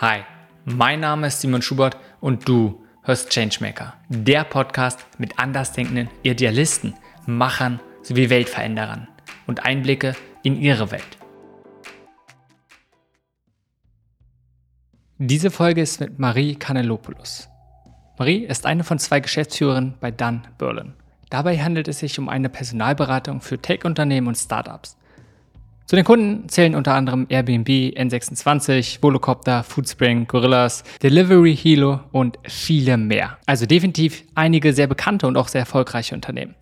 Hi, mein Name ist Simon Schubert und du hörst Changemaker, der Podcast mit andersdenkenden Idealisten, Machern sowie Weltveränderern und Einblicke in ihre Welt. Diese Folge ist mit Marie Kanelopoulos. Marie ist eine von zwei Geschäftsführern bei Dunn Berlin. Dabei handelt es sich um eine Personalberatung für Tech-Unternehmen und Startups. Zu den Kunden zählen unter anderem Airbnb, N26, Volocopter, Foodspring, Gorillas, Delivery Hero und viele mehr. Also definitiv einige sehr bekannte und auch sehr erfolgreiche Unternehmen.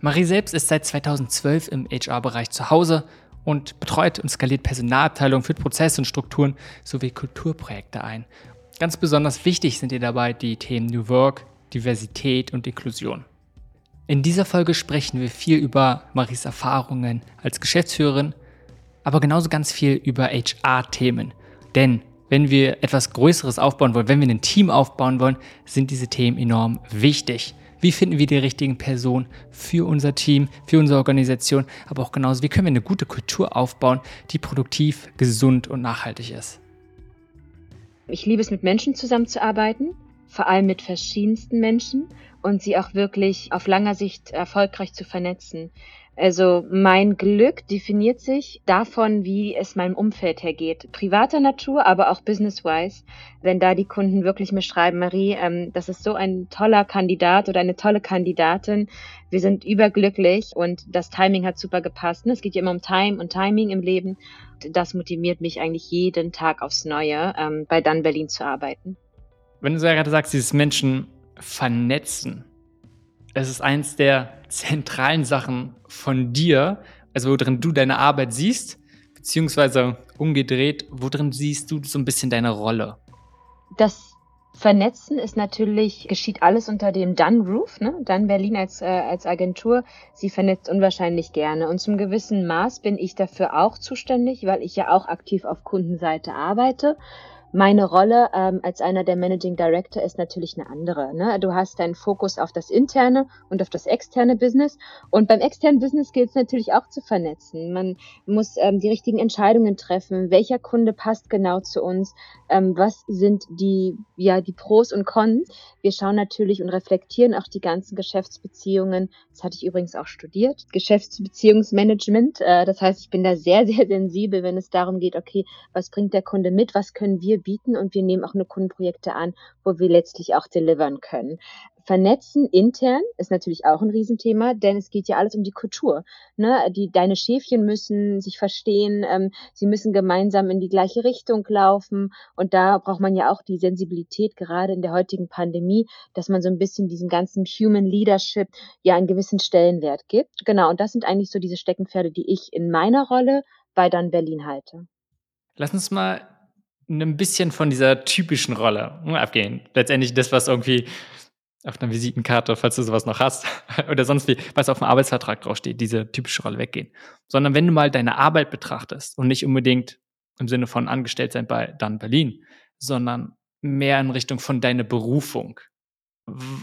Marie selbst ist seit 2012 im HR-Bereich zu Hause und betreut und skaliert Personalabteilungen, führt Prozesse und Strukturen sowie Kulturprojekte ein. Ganz besonders wichtig sind ihr dabei die Themen New Work, Diversität und Inklusion. In dieser Folge sprechen wir viel über Maries Erfahrungen als Geschäftsführerin, aber genauso ganz viel über HR-Themen. Denn wenn wir etwas Größeres aufbauen wollen, wenn wir ein Team aufbauen wollen, sind diese Themen enorm wichtig. Wie finden wir die richtigen Personen für unser Team, für unsere Organisation, aber auch genauso, wie können wir eine gute Kultur aufbauen, die produktiv, gesund und nachhaltig ist. Ich liebe es, mit Menschen zusammenzuarbeiten, vor allem mit verschiedensten Menschen und sie auch wirklich auf langer Sicht erfolgreich zu vernetzen. Also mein Glück definiert sich davon, wie es meinem Umfeld hergeht. Privater Natur, aber auch business-wise. Wenn da die Kunden wirklich mir schreiben, Marie, ähm, das ist so ein toller Kandidat oder eine tolle Kandidatin. Wir sind überglücklich und das Timing hat super gepasst. Es geht ja immer um Time und Timing im Leben. Das motiviert mich eigentlich jeden Tag aufs Neue, ähm, bei Dann Berlin zu arbeiten. Wenn du so gerade sagst, dieses Menschen vernetzen, es ist eins der zentralen Sachen von dir, also worin du deine Arbeit siehst, beziehungsweise umgedreht, worin siehst du so ein bisschen deine Rolle? Das Vernetzen ist natürlich, geschieht alles unter dem Done Roof, ne? Done Berlin als, äh, als Agentur. Sie vernetzt unwahrscheinlich gerne. Und zum gewissen Maß bin ich dafür auch zuständig, weil ich ja auch aktiv auf Kundenseite arbeite. Meine Rolle ähm, als einer der Managing Director ist natürlich eine andere. Ne? Du hast deinen Fokus auf das interne und auf das externe Business. Und beim externen Business gilt es natürlich auch zu vernetzen. Man muss ähm, die richtigen Entscheidungen treffen. Welcher Kunde passt genau zu uns? Ähm, was sind die, ja, die Pros und Cons? Wir schauen natürlich und reflektieren auch die ganzen Geschäftsbeziehungen. Das hatte ich übrigens auch studiert. Geschäftsbeziehungsmanagement. Äh, das heißt, ich bin da sehr, sehr sensibel, wenn es darum geht, okay, was bringt der Kunde mit? Was können wir bieten und wir nehmen auch nur Kundenprojekte an, wo wir letztlich auch delivern können. Vernetzen intern ist natürlich auch ein Riesenthema, denn es geht ja alles um die Kultur. Ne? Die, deine Schäfchen müssen sich verstehen, ähm, sie müssen gemeinsam in die gleiche Richtung laufen. Und da braucht man ja auch die Sensibilität, gerade in der heutigen Pandemie, dass man so ein bisschen diesem ganzen Human Leadership ja einen gewissen Stellenwert gibt. Genau, und das sind eigentlich so diese Steckenpferde, die ich in meiner Rolle bei Dann Berlin halte. Lass uns mal ein bisschen von dieser typischen Rolle abgehen. Letztendlich das, was irgendwie auf einer Visitenkarte, falls du sowas noch hast, oder sonst wie, was auf dem Arbeitsvertrag draufsteht, diese typische Rolle weggehen. Sondern wenn du mal deine Arbeit betrachtest und nicht unbedingt im Sinne von angestellt sein bei dann Berlin, sondern mehr in Richtung von deiner Berufung.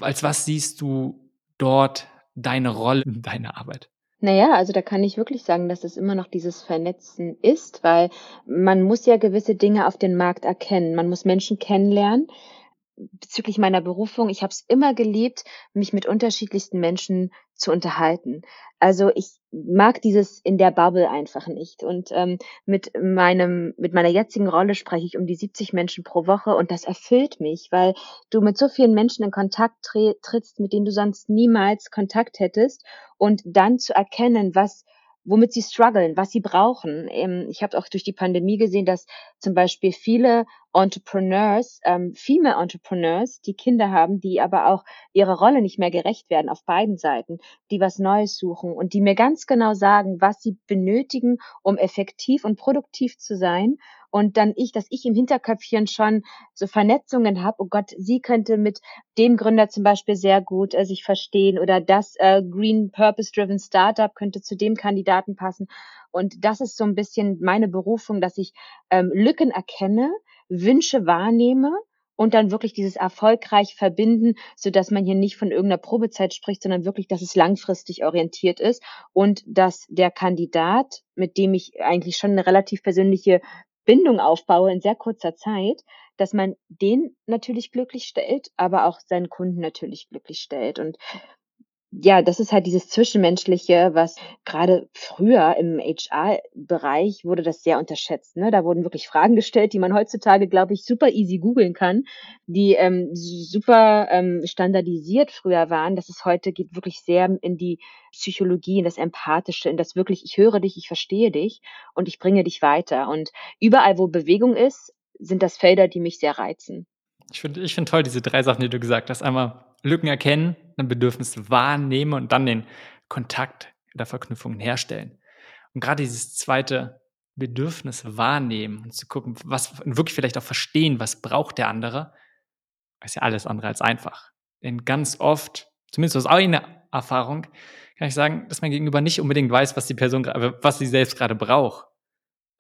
Als was siehst du dort deine Rolle in deiner Arbeit? Naja, also da kann ich wirklich sagen, dass es immer noch dieses Vernetzen ist, weil man muss ja gewisse Dinge auf den Markt erkennen. Man muss Menschen kennenlernen. Bezüglich meiner Berufung, ich habe es immer geliebt, mich mit unterschiedlichsten Menschen zu unterhalten. Also ich mag dieses in der Bubble einfach nicht. Und ähm, mit meinem, mit meiner jetzigen Rolle spreche ich um die 70 Menschen pro Woche und das erfüllt mich, weil du mit so vielen Menschen in Kontakt tre trittst, mit denen du sonst niemals Kontakt hättest und dann zu erkennen, was womit sie strugglen, was sie brauchen. Ähm, ich habe auch durch die Pandemie gesehen, dass zum Beispiel viele Entrepreneurs, ähm, Female Entrepreneurs, die Kinder haben, die aber auch ihrer Rolle nicht mehr gerecht werden auf beiden Seiten, die was Neues suchen und die mir ganz genau sagen, was sie benötigen, um effektiv und produktiv zu sein und dann ich, dass ich im Hinterköpfchen schon so Vernetzungen habe, oh Gott, sie könnte mit dem Gründer zum Beispiel sehr gut äh, sich verstehen oder das äh, Green Purpose Driven Startup könnte zu dem Kandidaten passen. Und das ist so ein bisschen meine Berufung, dass ich ähm, Lücken erkenne, Wünsche wahrnehme und dann wirklich dieses erfolgreich verbinden, so dass man hier nicht von irgendeiner Probezeit spricht, sondern wirklich, dass es langfristig orientiert ist und dass der Kandidat, mit dem ich eigentlich schon eine relativ persönliche Bindung aufbaue in sehr kurzer Zeit, dass man den natürlich glücklich stellt, aber auch seinen Kunden natürlich glücklich stellt. Und ja, das ist halt dieses Zwischenmenschliche, was gerade früher im HR-Bereich wurde das sehr unterschätzt. Ne? Da wurden wirklich Fragen gestellt, die man heutzutage, glaube ich, super easy googeln kann, die ähm, super ähm, standardisiert früher waren. Das ist heute geht wirklich sehr in die Psychologie, in das Empathische, in das wirklich, ich höre dich, ich verstehe dich und ich bringe dich weiter. Und überall, wo Bewegung ist, sind das Felder, die mich sehr reizen. Ich finde ich find toll, diese drei Sachen, die du gesagt hast. Einmal Lücken erkennen, ein Bedürfnis wahrnehmen und dann den Kontakt der Verknüpfungen herstellen. Und gerade dieses zweite Bedürfnis wahrnehmen und zu gucken, was und wirklich vielleicht auch verstehen, was braucht der andere, ist ja alles andere als einfach. Denn ganz oft, zumindest aus eigener Erfahrung, kann ich sagen, dass mein Gegenüber nicht unbedingt weiß, was die Person, was sie selbst gerade braucht.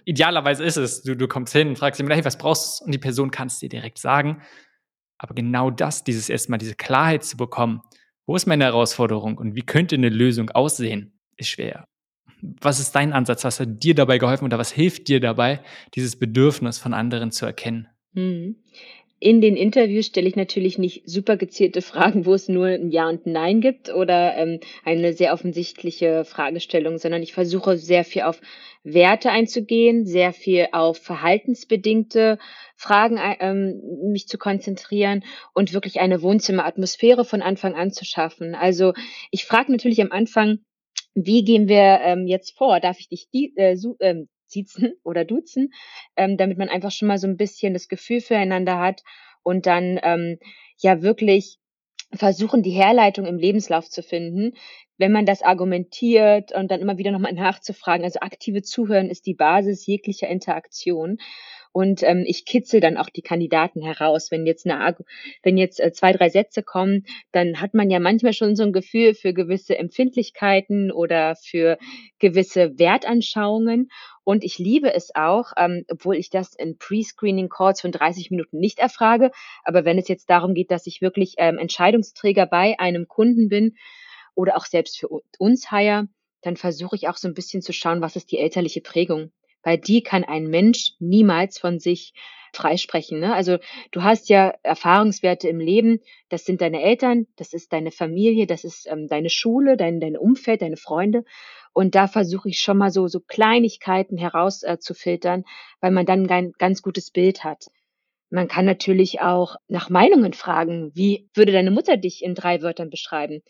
Idealerweise ist es, du, du kommst hin fragst jemanden, hey, was brauchst du? Und die Person kann es dir direkt sagen. Aber genau das, dieses erstmal diese Klarheit zu bekommen, wo ist meine Herausforderung und wie könnte eine Lösung aussehen, ist schwer. Was ist dein Ansatz? Was hat dir dabei geholfen oder was hilft dir dabei, dieses Bedürfnis von anderen zu erkennen? Hm. In den Interviews stelle ich natürlich nicht super gezielte Fragen, wo es nur ein Ja und ein Nein gibt oder ähm, eine sehr offensichtliche Fragestellung, sondern ich versuche sehr viel auf Werte einzugehen, sehr viel auf verhaltensbedingte Fragen äh, ähm, mich zu konzentrieren und wirklich eine Wohnzimmeratmosphäre von Anfang an zu schaffen. Also ich frage natürlich am Anfang, wie gehen wir ähm, jetzt vor? Darf ich dich die, äh, su ähm, siezen oder duzen, ähm, damit man einfach schon mal so ein bisschen das Gefühl füreinander hat und dann ähm, ja wirklich versuchen, die Herleitung im Lebenslauf zu finden, wenn man das argumentiert und dann immer wieder nochmal nachzufragen. Also aktive Zuhören ist die Basis jeglicher Interaktion. Und ähm, ich kitzel dann auch die Kandidaten heraus. Wenn jetzt eine, wenn jetzt äh, zwei, drei Sätze kommen, dann hat man ja manchmal schon so ein Gefühl für gewisse Empfindlichkeiten oder für gewisse Wertanschauungen. Und ich liebe es auch, ähm, obwohl ich das in Pre-Screening-Calls von 30 Minuten nicht erfrage, aber wenn es jetzt darum geht, dass ich wirklich ähm, Entscheidungsträger bei einem Kunden bin oder auch selbst für uns hire, dann versuche ich auch so ein bisschen zu schauen, was ist die elterliche Prägung weil die kann ein Mensch niemals von sich freisprechen. Ne? Also du hast ja Erfahrungswerte im Leben, das sind deine Eltern, das ist deine Familie, das ist ähm, deine Schule, dein, dein Umfeld, deine Freunde. Und da versuche ich schon mal so, so Kleinigkeiten herauszufiltern, äh, weil man dann ein ganz gutes Bild hat. Man kann natürlich auch nach Meinungen fragen. Wie würde deine Mutter dich in drei Wörtern beschreiben?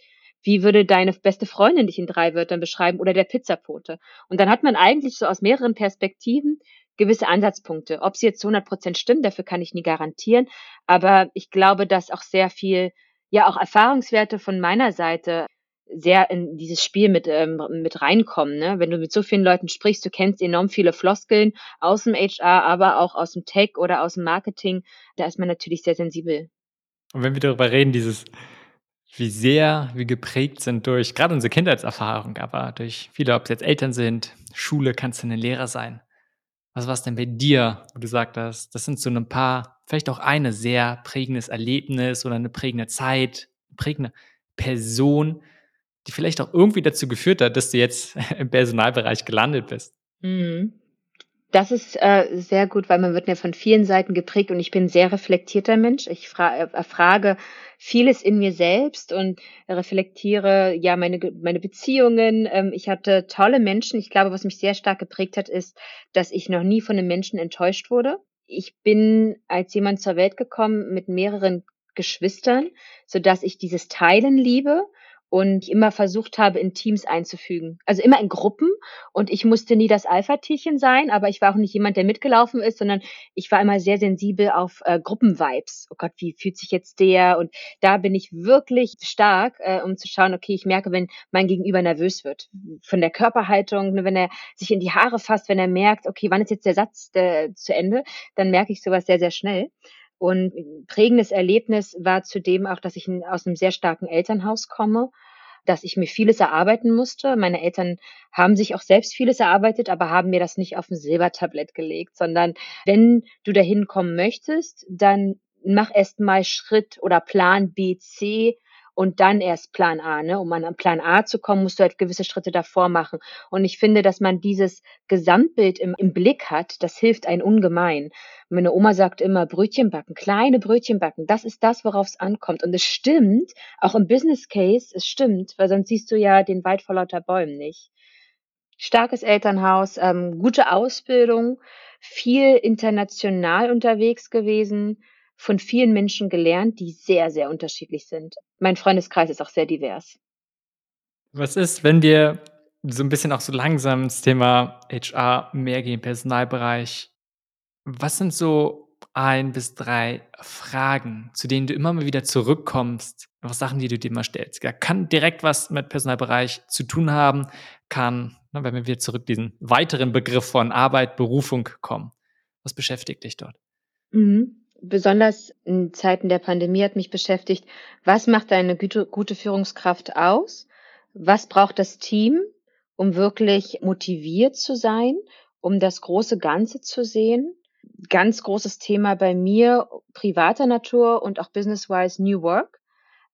Wie würde deine beste Freundin dich in drei Wörtern beschreiben oder der Pizzapote? Und dann hat man eigentlich so aus mehreren Perspektiven gewisse Ansatzpunkte. Ob sie jetzt zu 100 Prozent stimmen, dafür kann ich nie garantieren. Aber ich glaube, dass auch sehr viel, ja, auch Erfahrungswerte von meiner Seite sehr in dieses Spiel mit, ähm, mit reinkommen. Ne? Wenn du mit so vielen Leuten sprichst, du kennst enorm viele Floskeln aus dem HR, aber auch aus dem Tech oder aus dem Marketing. Da ist man natürlich sehr sensibel. Und wenn wir darüber reden, dieses wie sehr wir geprägt sind durch gerade unsere Kindheitserfahrung, aber durch viele, ob es jetzt Eltern sind, Schule, kannst du ein Lehrer sein. Was war es denn bei dir, wo du sagtest, das sind so ein paar, vielleicht auch eine sehr prägendes Erlebnis oder eine prägende Zeit, eine prägende Person, die vielleicht auch irgendwie dazu geführt hat, dass du jetzt im Personalbereich gelandet bist? Mhm. Das ist äh, sehr gut, weil man wird ja von vielen Seiten geprägt und ich bin sehr reflektierter Mensch. Ich fra erfrage vieles in mir selbst und reflektiere ja meine, meine Beziehungen. Ähm, ich hatte tolle Menschen. Ich glaube, was mich sehr stark geprägt hat, ist, dass ich noch nie von einem Menschen enttäuscht wurde. Ich bin als jemand zur Welt gekommen mit mehreren Geschwistern, so dass ich dieses Teilen liebe und immer versucht habe, in Teams einzufügen. Also immer in Gruppen. Und ich musste nie das Alpha-Tierchen sein, aber ich war auch nicht jemand, der mitgelaufen ist, sondern ich war immer sehr sensibel auf äh, Gruppenvibes. Oh Gott, wie fühlt sich jetzt der? Und da bin ich wirklich stark, äh, um zu schauen, okay, ich merke, wenn mein Gegenüber nervös wird. Von der Körperhaltung, ne, wenn er sich in die Haare fasst, wenn er merkt, okay, wann ist jetzt der Satz äh, zu Ende, dann merke ich sowas sehr, sehr schnell. Und prägendes Erlebnis war zudem auch, dass ich aus einem sehr starken Elternhaus komme, dass ich mir vieles erarbeiten musste. Meine Eltern haben sich auch selbst vieles erarbeitet, aber haben mir das nicht auf ein Silbertablett gelegt, sondern wenn du dahin kommen möchtest, dann mach erst mal Schritt oder Plan B, C und dann erst Plan A. Ne? Um an Plan A zu kommen, musst du halt gewisse Schritte davor machen. Und ich finde, dass man dieses Gesamtbild im, im Blick hat, das hilft einen ungemein. Meine Oma sagt immer, Brötchen backen, kleine Brötchen backen, das ist das, worauf es ankommt. Und es stimmt, auch im Business Case, es stimmt, weil sonst siehst du ja den Wald vor lauter Bäumen nicht. Starkes Elternhaus, ähm, gute Ausbildung, viel international unterwegs gewesen, von vielen Menschen gelernt, die sehr, sehr unterschiedlich sind. Mein Freundeskreis ist auch sehr divers. Was ist, wenn wir so ein bisschen auch so langsam ins Thema HR mehr gehen, Personalbereich? Was sind so ein bis drei Fragen, zu denen du immer mal wieder zurückkommst, auch Sachen, die du dir immer stellst? Ja, kann direkt was mit Personalbereich zu tun haben, kann, ne, wenn wir wieder zurück diesen weiteren Begriff von Arbeit, Berufung kommen. Was beschäftigt dich dort? Mhm besonders in Zeiten der Pandemie hat mich beschäftigt, was macht eine gute, gute Führungskraft aus? Was braucht das Team, um wirklich motiviert zu sein, um das große Ganze zu sehen? Ganz großes Thema bei mir privater Natur und auch business-wise New Work,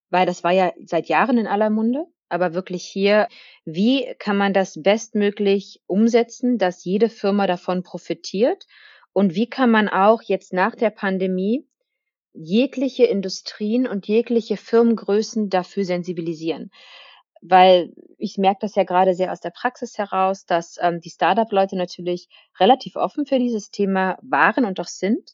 weil das war ja seit Jahren in aller Munde. Aber wirklich hier, wie kann man das bestmöglich umsetzen, dass jede Firma davon profitiert und wie kann man auch jetzt nach der Pandemie jegliche Industrien und jegliche Firmengrößen dafür sensibilisieren? Weil ich merke das ja gerade sehr aus der Praxis heraus, dass ähm, die Startup-Leute natürlich relativ offen für dieses Thema waren und auch sind.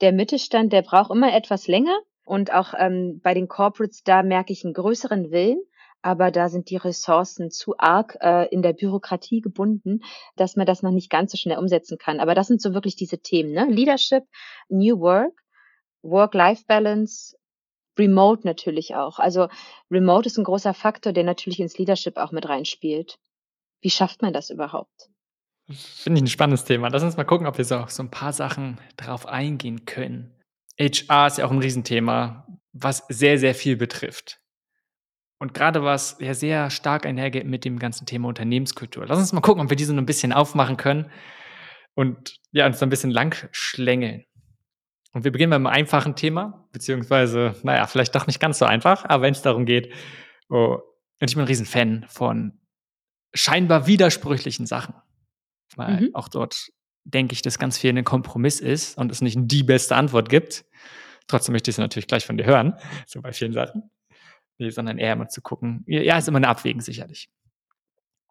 Der Mittelstand, der braucht immer etwas länger. Und auch ähm, bei den Corporates, da merke ich einen größeren Willen aber da sind die Ressourcen zu arg äh, in der Bürokratie gebunden, dass man das noch nicht ganz so schnell umsetzen kann. Aber das sind so wirklich diese Themen, ne? Leadership, New Work, Work-Life-Balance, Remote natürlich auch. Also Remote ist ein großer Faktor, der natürlich ins Leadership auch mit reinspielt. Wie schafft man das überhaupt? Finde ich ein spannendes Thema. Lass uns mal gucken, ob wir so, so ein paar Sachen drauf eingehen können. HR ist ja auch ein Riesenthema, was sehr, sehr viel betrifft. Und gerade was ja sehr stark einhergeht mit dem ganzen Thema Unternehmenskultur. Lass uns mal gucken, ob wir diese so ein bisschen aufmachen können und ja, uns ein bisschen lang schlängeln. Und wir beginnen beim einfachen Thema, beziehungsweise, naja, vielleicht doch nicht ganz so einfach, aber wenn es darum geht, oh, und ich bin ein Riesenfan von scheinbar widersprüchlichen Sachen. Weil mhm. auch dort denke ich, dass ganz viel ein Kompromiss ist und es nicht die beste Antwort gibt. Trotzdem möchte ich es natürlich gleich von dir hören, so bei vielen Sachen. Nee, sondern eher immer zu gucken. Ja, ist immer eine Abwägen sicherlich.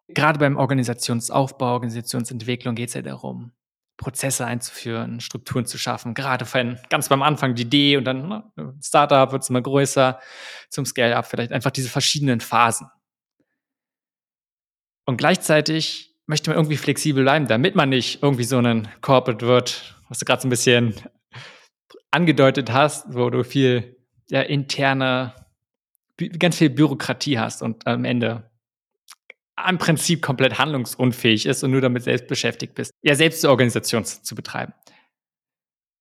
Gerade beim Organisationsaufbau, Organisationsentwicklung geht es ja darum, Prozesse einzuführen, Strukturen zu schaffen. Gerade wenn ganz beim Anfang die Idee und dann ne, Startup wird es immer größer, zum Scale-up vielleicht einfach diese verschiedenen Phasen. Und gleichzeitig möchte man irgendwie flexibel bleiben, damit man nicht irgendwie so ein Corporate wird, was du gerade so ein bisschen angedeutet hast, wo du viel ja, interne ganz viel Bürokratie hast und am Ende am Prinzip komplett handlungsunfähig ist und nur damit selbst beschäftigt bist, ja selbst die Organisation zu betreiben.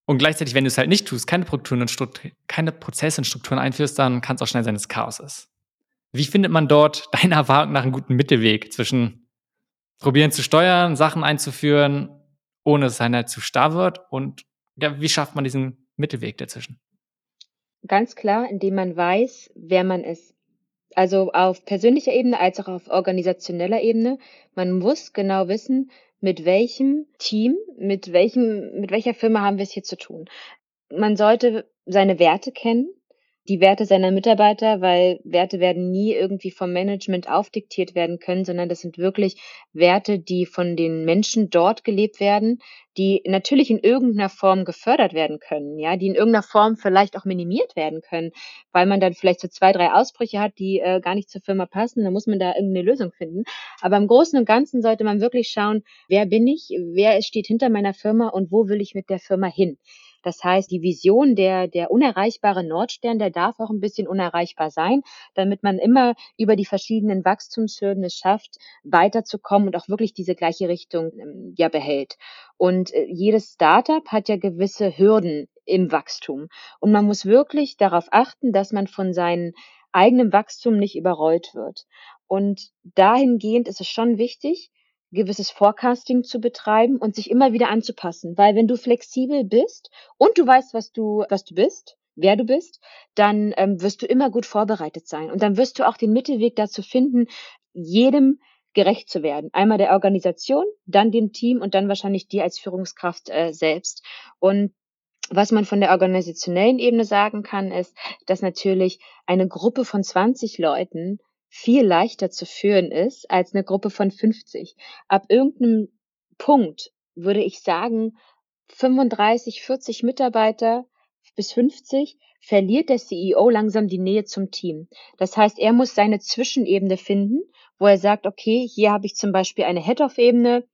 Und gleichzeitig, wenn du es halt nicht tust, keine, Strukturen und keine Prozesse und Strukturen einführst, dann kann es auch schnell sein, dass Chaos ist. Wie findet man dort deiner Erfahrung nach einen guten Mittelweg zwischen probieren zu steuern, Sachen einzuführen, ohne dass es halt zu starr wird und ja, wie schafft man diesen Mittelweg dazwischen? Ganz klar, indem man weiß, wer man ist. Also auf persönlicher Ebene als auch auf organisationeller Ebene. Man muss genau wissen, mit welchem Team, mit welchem, mit welcher Firma haben wir es hier zu tun. Man sollte seine Werte kennen die Werte seiner Mitarbeiter, weil Werte werden nie irgendwie vom Management aufdiktiert werden können, sondern das sind wirklich Werte, die von den Menschen dort gelebt werden, die natürlich in irgendeiner Form gefördert werden können, ja, die in irgendeiner Form vielleicht auch minimiert werden können, weil man dann vielleicht so zwei, drei Ausbrüche hat, die äh, gar nicht zur Firma passen, dann muss man da irgendeine Lösung finden. Aber im Großen und Ganzen sollte man wirklich schauen, wer bin ich, wer steht hinter meiner Firma und wo will ich mit der Firma hin. Das heißt, die Vision der, der unerreichbare Nordstern, der darf auch ein bisschen unerreichbar sein, damit man immer über die verschiedenen Wachstumshürden es schafft, weiterzukommen und auch wirklich diese gleiche Richtung ähm, ja behält. Und äh, jedes Startup hat ja gewisse Hürden im Wachstum. Und man muss wirklich darauf achten, dass man von seinem eigenen Wachstum nicht überrollt wird. Und dahingehend ist es schon wichtig, gewisses Forecasting zu betreiben und sich immer wieder anzupassen. Weil wenn du flexibel bist und du weißt, was du, was du bist, wer du bist, dann ähm, wirst du immer gut vorbereitet sein. Und dann wirst du auch den Mittelweg dazu finden, jedem gerecht zu werden. Einmal der Organisation, dann dem Team und dann wahrscheinlich dir als Führungskraft äh, selbst. Und was man von der organisationellen Ebene sagen kann, ist, dass natürlich eine Gruppe von 20 Leuten viel leichter zu führen ist als eine Gruppe von 50. Ab irgendeinem Punkt würde ich sagen, 35, 40 Mitarbeiter bis 50 verliert der CEO langsam die Nähe zum Team. Das heißt, er muss seine Zwischenebene finden, wo er sagt, okay, hier habe ich zum Beispiel eine Head-of-Ebene,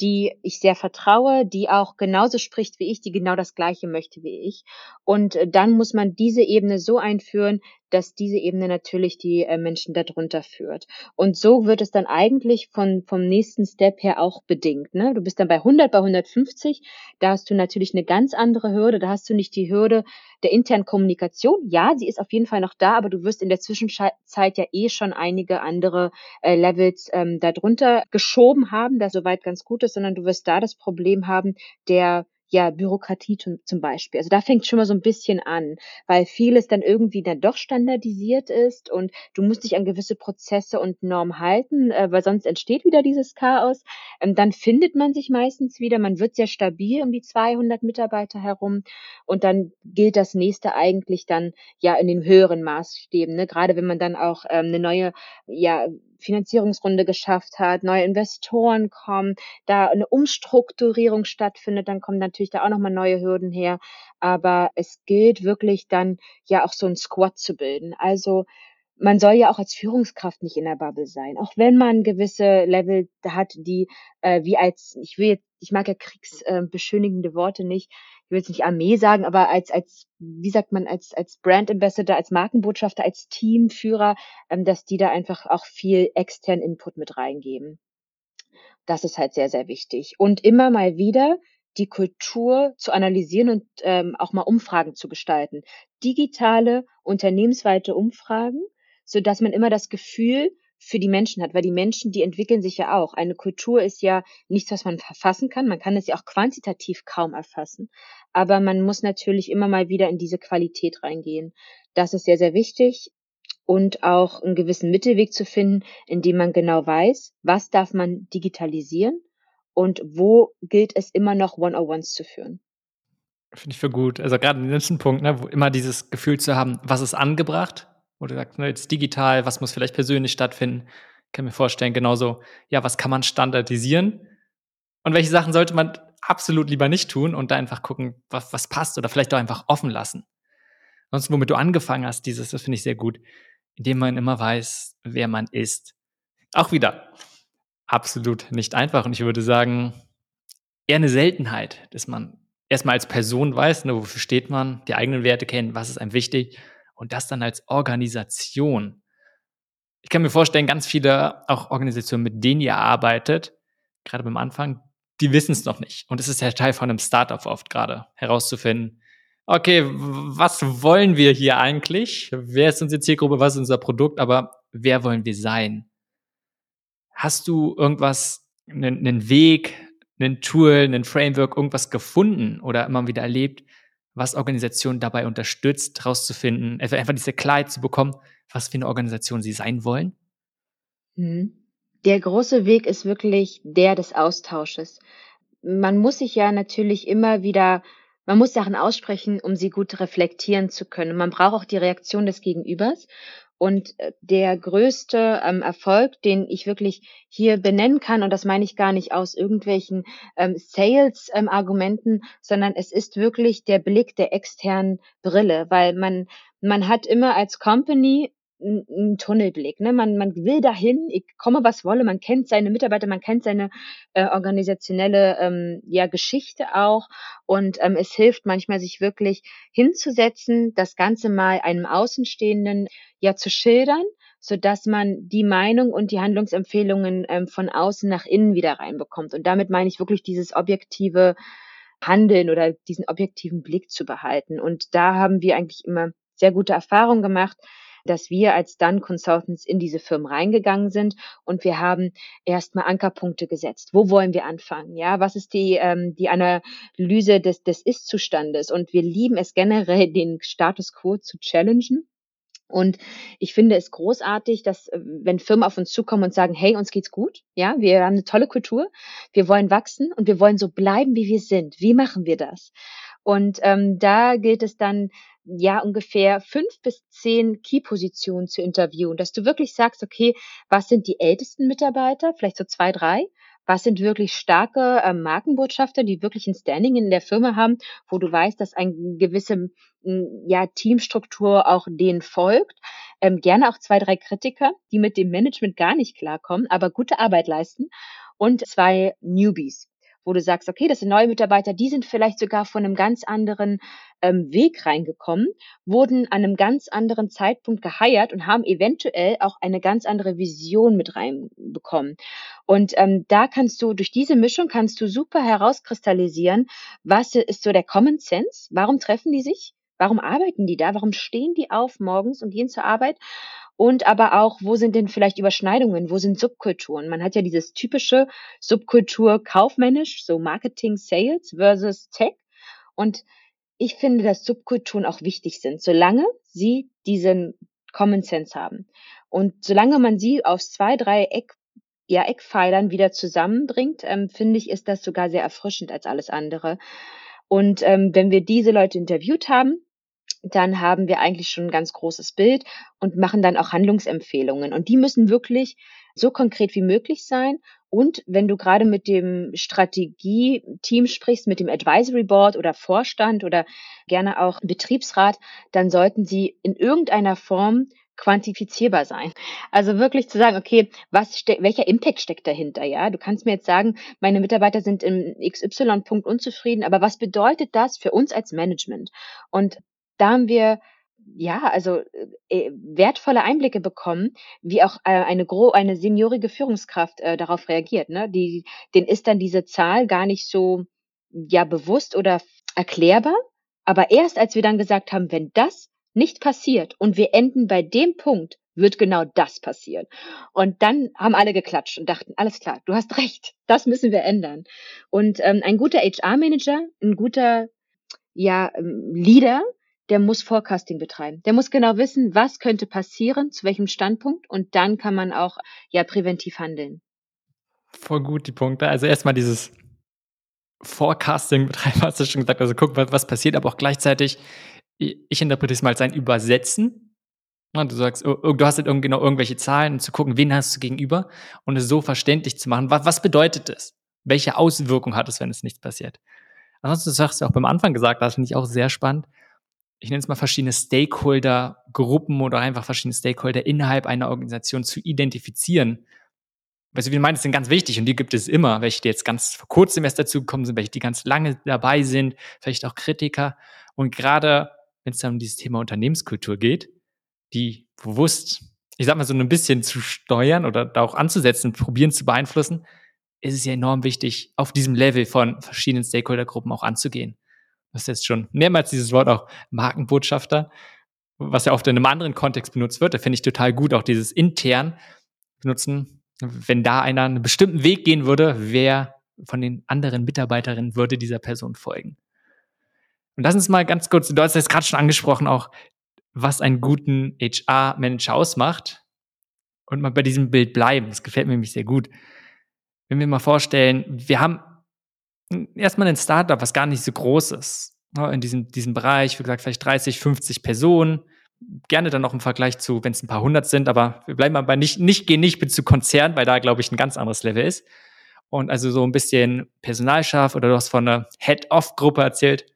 die ich sehr vertraue, die auch genauso spricht wie ich, die genau das Gleiche möchte wie ich. Und äh, dann muss man diese Ebene so einführen, dass diese Ebene natürlich die äh, Menschen darunter führt. Und so wird es dann eigentlich von, vom nächsten Step her auch bedingt. Ne? Du bist dann bei 100, bei 150, da hast du natürlich eine ganz andere Hürde, da hast du nicht die Hürde der internen Kommunikation. Ja, sie ist auf jeden Fall noch da, aber du wirst in der Zwischenzeit ja eh schon einige andere äh, Levels ähm, darunter geschoben haben, das soweit ganz gut ist, sondern du wirst da das Problem haben der ja, Bürokratie zum Beispiel. Also da fängt schon mal so ein bisschen an, weil vieles dann irgendwie dann doch standardisiert ist und du musst dich an gewisse Prozesse und Normen halten, äh, weil sonst entsteht wieder dieses Chaos. Ähm, dann findet man sich meistens wieder, man wird sehr stabil um die 200 Mitarbeiter herum und dann gilt das nächste eigentlich dann ja in den höheren Maßstäben, ne? gerade wenn man dann auch ähm, eine neue ja, Finanzierungsrunde geschafft hat, neue Investoren kommen, da eine Umstrukturierung stattfindet, dann kommen natürlich da auch nochmal neue Hürden her. Aber es gilt wirklich dann ja auch so ein Squad zu bilden. Also man soll ja auch als Führungskraft nicht in der Bubble sein. Auch wenn man gewisse Level hat, die äh, wie als, ich will ich mag ja kriegsbeschönigende äh, Worte nicht, ich will jetzt nicht Armee sagen, aber als, als, wie sagt man, als, als Brand Ambassador, als Markenbotschafter, als Teamführer, ähm, dass die da einfach auch viel externen Input mit reingeben. Das ist halt sehr, sehr wichtig. Und immer mal wieder die Kultur zu analysieren und ähm, auch mal Umfragen zu gestalten. Digitale, unternehmensweite Umfragen, so dass man immer das Gefühl für die Menschen hat, weil die Menschen, die entwickeln sich ja auch. Eine Kultur ist ja nichts, was man verfassen kann. Man kann es ja auch quantitativ kaum erfassen. Aber man muss natürlich immer mal wieder in diese Qualität reingehen. Das ist sehr, sehr wichtig. Und auch einen gewissen Mittelweg zu finden, in dem man genau weiß, was darf man digitalisieren und wo gilt es immer noch One-on-Ones zu führen. Finde ich für gut. Also gerade den letzten Punkt, ne, wo immer dieses Gefühl zu haben, was ist angebracht wo du sagst, ne, jetzt digital, was muss vielleicht persönlich stattfinden? Ich kann mir vorstellen, genauso, ja, was kann man standardisieren? Und welche Sachen sollte man absolut lieber nicht tun und da einfach gucken, was, was passt oder vielleicht auch einfach offen lassen. Sonst, womit du angefangen hast, dieses, das finde ich sehr gut, indem man immer weiß, wer man ist. Auch wieder absolut nicht einfach. Und ich würde sagen, eher eine Seltenheit, dass man erstmal als Person weiß, ne, wofür steht man, die eigenen Werte kennen, was ist einem wichtig und das dann als Organisation. Ich kann mir vorstellen, ganz viele auch Organisationen, mit denen ihr arbeitet, gerade beim Anfang, die wissen es noch nicht. Und es ist ja Teil von einem Startup oft gerade, herauszufinden, okay, was wollen wir hier eigentlich? Wer ist unsere Zielgruppe? Was ist unser Produkt? Aber wer wollen wir sein? Hast du irgendwas, einen, einen Weg, einen Tool, einen Framework, irgendwas gefunden oder immer wieder erlebt, was Organisationen dabei unterstützt, herauszufinden, einfach diese Klarheit zu bekommen, was für eine Organisation sie sein wollen? Mhm. Der große Weg ist wirklich der des Austausches. Man muss sich ja natürlich immer wieder, man muss Sachen aussprechen, um sie gut reflektieren zu können. Man braucht auch die Reaktion des Gegenübers. Und äh, der größte ähm, Erfolg, den ich wirklich hier benennen kann, und das meine ich gar nicht aus irgendwelchen ähm, Sales-Argumenten, ähm, sondern es ist wirklich der Blick der externen Brille, weil man, man hat immer als Company ein Tunnelblick. Ne? Man, man will dahin, ich komme was wolle, man kennt seine Mitarbeiter, man kennt seine äh, organisationelle ähm, ja, Geschichte auch und ähm, es hilft manchmal, sich wirklich hinzusetzen, das Ganze mal einem Außenstehenden ja zu schildern, so dass man die Meinung und die Handlungsempfehlungen ähm, von außen nach innen wieder reinbekommt. Und damit meine ich wirklich dieses objektive Handeln oder diesen objektiven Blick zu behalten. Und da haben wir eigentlich immer sehr gute Erfahrungen gemacht dass wir als Done Consultants in diese Firmen reingegangen sind und wir haben erstmal Ankerpunkte gesetzt. Wo wollen wir anfangen? Ja, was ist die, ähm, die Analyse des, des Ist-Zustandes? Und wir lieben es generell, den Status quo zu challengen. Und ich finde es großartig, dass äh, wenn Firmen auf uns zukommen und sagen, hey, uns geht's gut, ja, wir haben eine tolle Kultur, wir wollen wachsen und wir wollen so bleiben, wie wir sind. Wie machen wir das? Und ähm, da gilt es dann, ja, ungefähr fünf bis zehn Key-Positionen zu interviewen, dass du wirklich sagst, okay, was sind die ältesten Mitarbeiter, vielleicht so zwei, drei, was sind wirklich starke äh, Markenbotschafter, die wirklich ein Standing in der Firma haben, wo du weißt, dass eine gewisse ja, Teamstruktur auch denen folgt. Ähm, gerne auch zwei, drei Kritiker, die mit dem Management gar nicht klarkommen, aber gute Arbeit leisten. Und zwei Newbies, wo du sagst, okay, das sind neue Mitarbeiter, die sind vielleicht sogar von einem ganz anderen ähm, Weg reingekommen, wurden an einem ganz anderen Zeitpunkt geheiert und haben eventuell auch eine ganz andere Vision mit reinbekommen. Und ähm, da kannst du, durch diese Mischung kannst du super herauskristallisieren, was ist so der Common Sense, warum treffen die sich, warum arbeiten die da, warum stehen die auf morgens und gehen zur Arbeit und aber auch, wo sind denn vielleicht Überschneidungen, wo sind Subkulturen? Man hat ja dieses typische Subkultur kaufmännisch, so Marketing, Sales versus Tech. Und ich finde, dass Subkulturen auch wichtig sind, solange sie diesen Common Sense haben. Und solange man sie aus zwei, drei Eck, ja, Eckpfeilern wieder zusammenbringt, ähm, finde ich, ist das sogar sehr erfrischend als alles andere. Und ähm, wenn wir diese Leute interviewt haben, dann haben wir eigentlich schon ein ganz großes Bild und machen dann auch Handlungsempfehlungen. Und die müssen wirklich so konkret wie möglich sein. Und wenn du gerade mit dem Strategie-Team sprichst, mit dem Advisory Board oder Vorstand oder gerne auch Betriebsrat, dann sollten sie in irgendeiner Form quantifizierbar sein. Also wirklich zu sagen, okay, was welcher Impact steckt dahinter, ja? Du kannst mir jetzt sagen, meine Mitarbeiter sind im XY-Punkt unzufrieden, aber was bedeutet das für uns als Management? Und da haben wir ja, also äh, wertvolle Einblicke bekommen, wie auch äh, eine gro eine seniorige Führungskraft äh, darauf reagiert. Ne? Die, denen ist dann diese Zahl gar nicht so ja bewusst oder erklärbar. Aber erst als wir dann gesagt haben, wenn das nicht passiert und wir enden bei dem Punkt, wird genau das passieren. Und dann haben alle geklatscht und dachten, alles klar, du hast recht, das müssen wir ändern. Und ähm, ein guter HR-Manager, ein guter ja, ähm, Leader, der muss Forecasting betreiben. Der muss genau wissen, was könnte passieren, zu welchem Standpunkt und dann kann man auch ja präventiv handeln. Voll gut die Punkte. Also erstmal dieses Forecasting betreiben, hast du schon gesagt. Also gucken, was, passiert, aber auch gleichzeitig, ich interpretiere es mal als ein Übersetzen. Du sagst, du hast halt genau irgendwelche Zahlen und zu gucken, wen hast du gegenüber und es so verständlich zu machen. Was, bedeutet das? Welche Auswirkung hat es, wenn es nicht passiert? Ansonsten, du hast ja auch beim Anfang gesagt, das finde ich auch sehr spannend ich nenne es mal verschiedene Stakeholder-Gruppen oder einfach verschiedene Stakeholder innerhalb einer Organisation zu identifizieren. Du, wie du meinst, sind ganz wichtig und die gibt es immer, welche die jetzt ganz vor kurzem erst dazugekommen sind, welche die ganz lange dabei sind, vielleicht auch Kritiker. Und gerade wenn es dann um dieses Thema Unternehmenskultur geht, die bewusst, ich sag mal so ein bisschen zu steuern oder da auch anzusetzen, probieren zu beeinflussen, ist es ja enorm wichtig, auf diesem Level von verschiedenen Stakeholdergruppen auch anzugehen hast jetzt schon mehrmals dieses Wort auch Markenbotschafter, was ja oft in einem anderen Kontext benutzt wird. Da finde ich total gut, auch dieses intern benutzen. Wenn da einer einen bestimmten Weg gehen würde, wer von den anderen Mitarbeiterinnen würde dieser Person folgen. Und lass uns mal ganz kurz, du hast jetzt gerade schon angesprochen, auch was einen guten HR-Manager ausmacht. Und mal bei diesem Bild bleiben. Das gefällt mir nämlich sehr gut. Wenn wir mal vorstellen, wir haben erstmal ein Startup, was gar nicht so groß ist. Ne, in diesem, diesem Bereich, wie gesagt, vielleicht 30, 50 Personen. Gerne dann noch im Vergleich zu, wenn es ein paar hundert sind, aber wir bleiben aber nicht, nicht, gehen nicht zu Konzern, weil da, glaube ich, ein ganz anderes Level ist. Und also so ein bisschen Personalschaf oder du hast von einer Head-Off-Gruppe erzählt.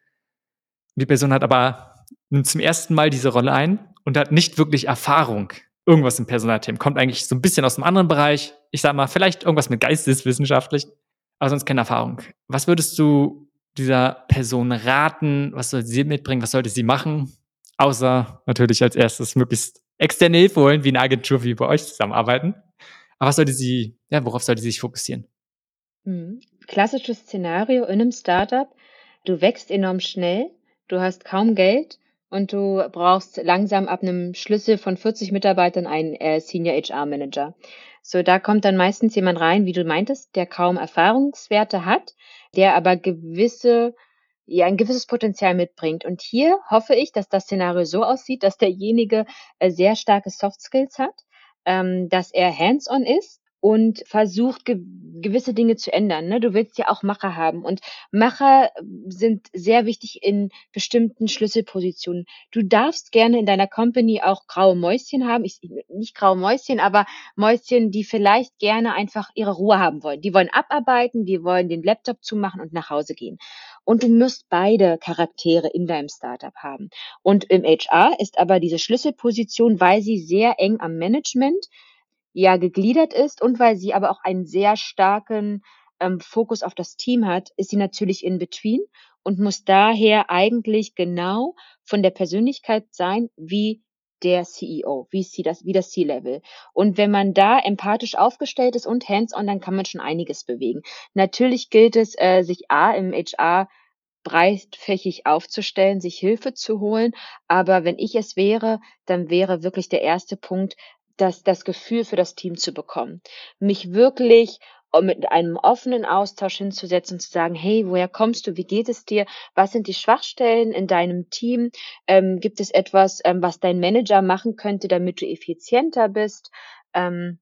Die Person hat aber nimmt zum ersten Mal diese Rolle ein und hat nicht wirklich Erfahrung. Irgendwas im Personalteam. Kommt eigentlich so ein bisschen aus einem anderen Bereich. Ich sag mal, vielleicht irgendwas mit geisteswissenschaftlichen aber sonst keine Erfahrung. Was würdest du dieser Person raten? Was soll sie mitbringen? Was sollte sie machen? Außer natürlich als erstes möglichst externe Hilfe holen, wie eine Agentur wie bei euch zusammenarbeiten. Aber was sollte sie, ja, worauf sollte sie sich fokussieren? Mhm. Klassisches Szenario in einem Startup. Du wächst enorm schnell, du hast kaum Geld und du brauchst langsam ab einem Schlüssel von 40 Mitarbeitern einen äh, Senior HR Manager. So, da kommt dann meistens jemand rein, wie du meintest, der kaum Erfahrungswerte hat, der aber gewisse ja ein gewisses Potenzial mitbringt. Und hier hoffe ich, dass das Szenario so aussieht, dass derjenige äh, sehr starke Soft Skills hat, ähm, dass er hands-on ist und versucht, ge gewisse Dinge zu ändern. Ne? Du willst ja auch Macher haben. Und Macher sind sehr wichtig in bestimmten Schlüsselpositionen. Du darfst gerne in deiner Company auch graue Mäuschen haben. Ich, nicht graue Mäuschen, aber Mäuschen, die vielleicht gerne einfach ihre Ruhe haben wollen. Die wollen abarbeiten, die wollen den Laptop zumachen und nach Hause gehen. Und du musst beide Charaktere in deinem Startup haben. Und im HR ist aber diese Schlüsselposition, weil sie sehr eng am Management ja gegliedert ist und weil sie aber auch einen sehr starken ähm, Fokus auf das Team hat, ist sie natürlich in between und muss daher eigentlich genau von der Persönlichkeit sein wie der CEO, wie sie das, wie das C-Level. Und wenn man da empathisch aufgestellt ist und hands-on, dann kann man schon einiges bewegen. Natürlich gilt es, äh, sich A im HR breitfächig aufzustellen, sich Hilfe zu holen. Aber wenn ich es wäre, dann wäre wirklich der erste Punkt, das, das Gefühl für das Team zu bekommen. Mich wirklich äh, mit einem offenen Austausch hinzusetzen zu sagen, hey, woher kommst du? Wie geht es dir? Was sind die Schwachstellen in deinem Team? Ähm, gibt es etwas, ähm, was dein Manager machen könnte, damit du effizienter bist? Ähm,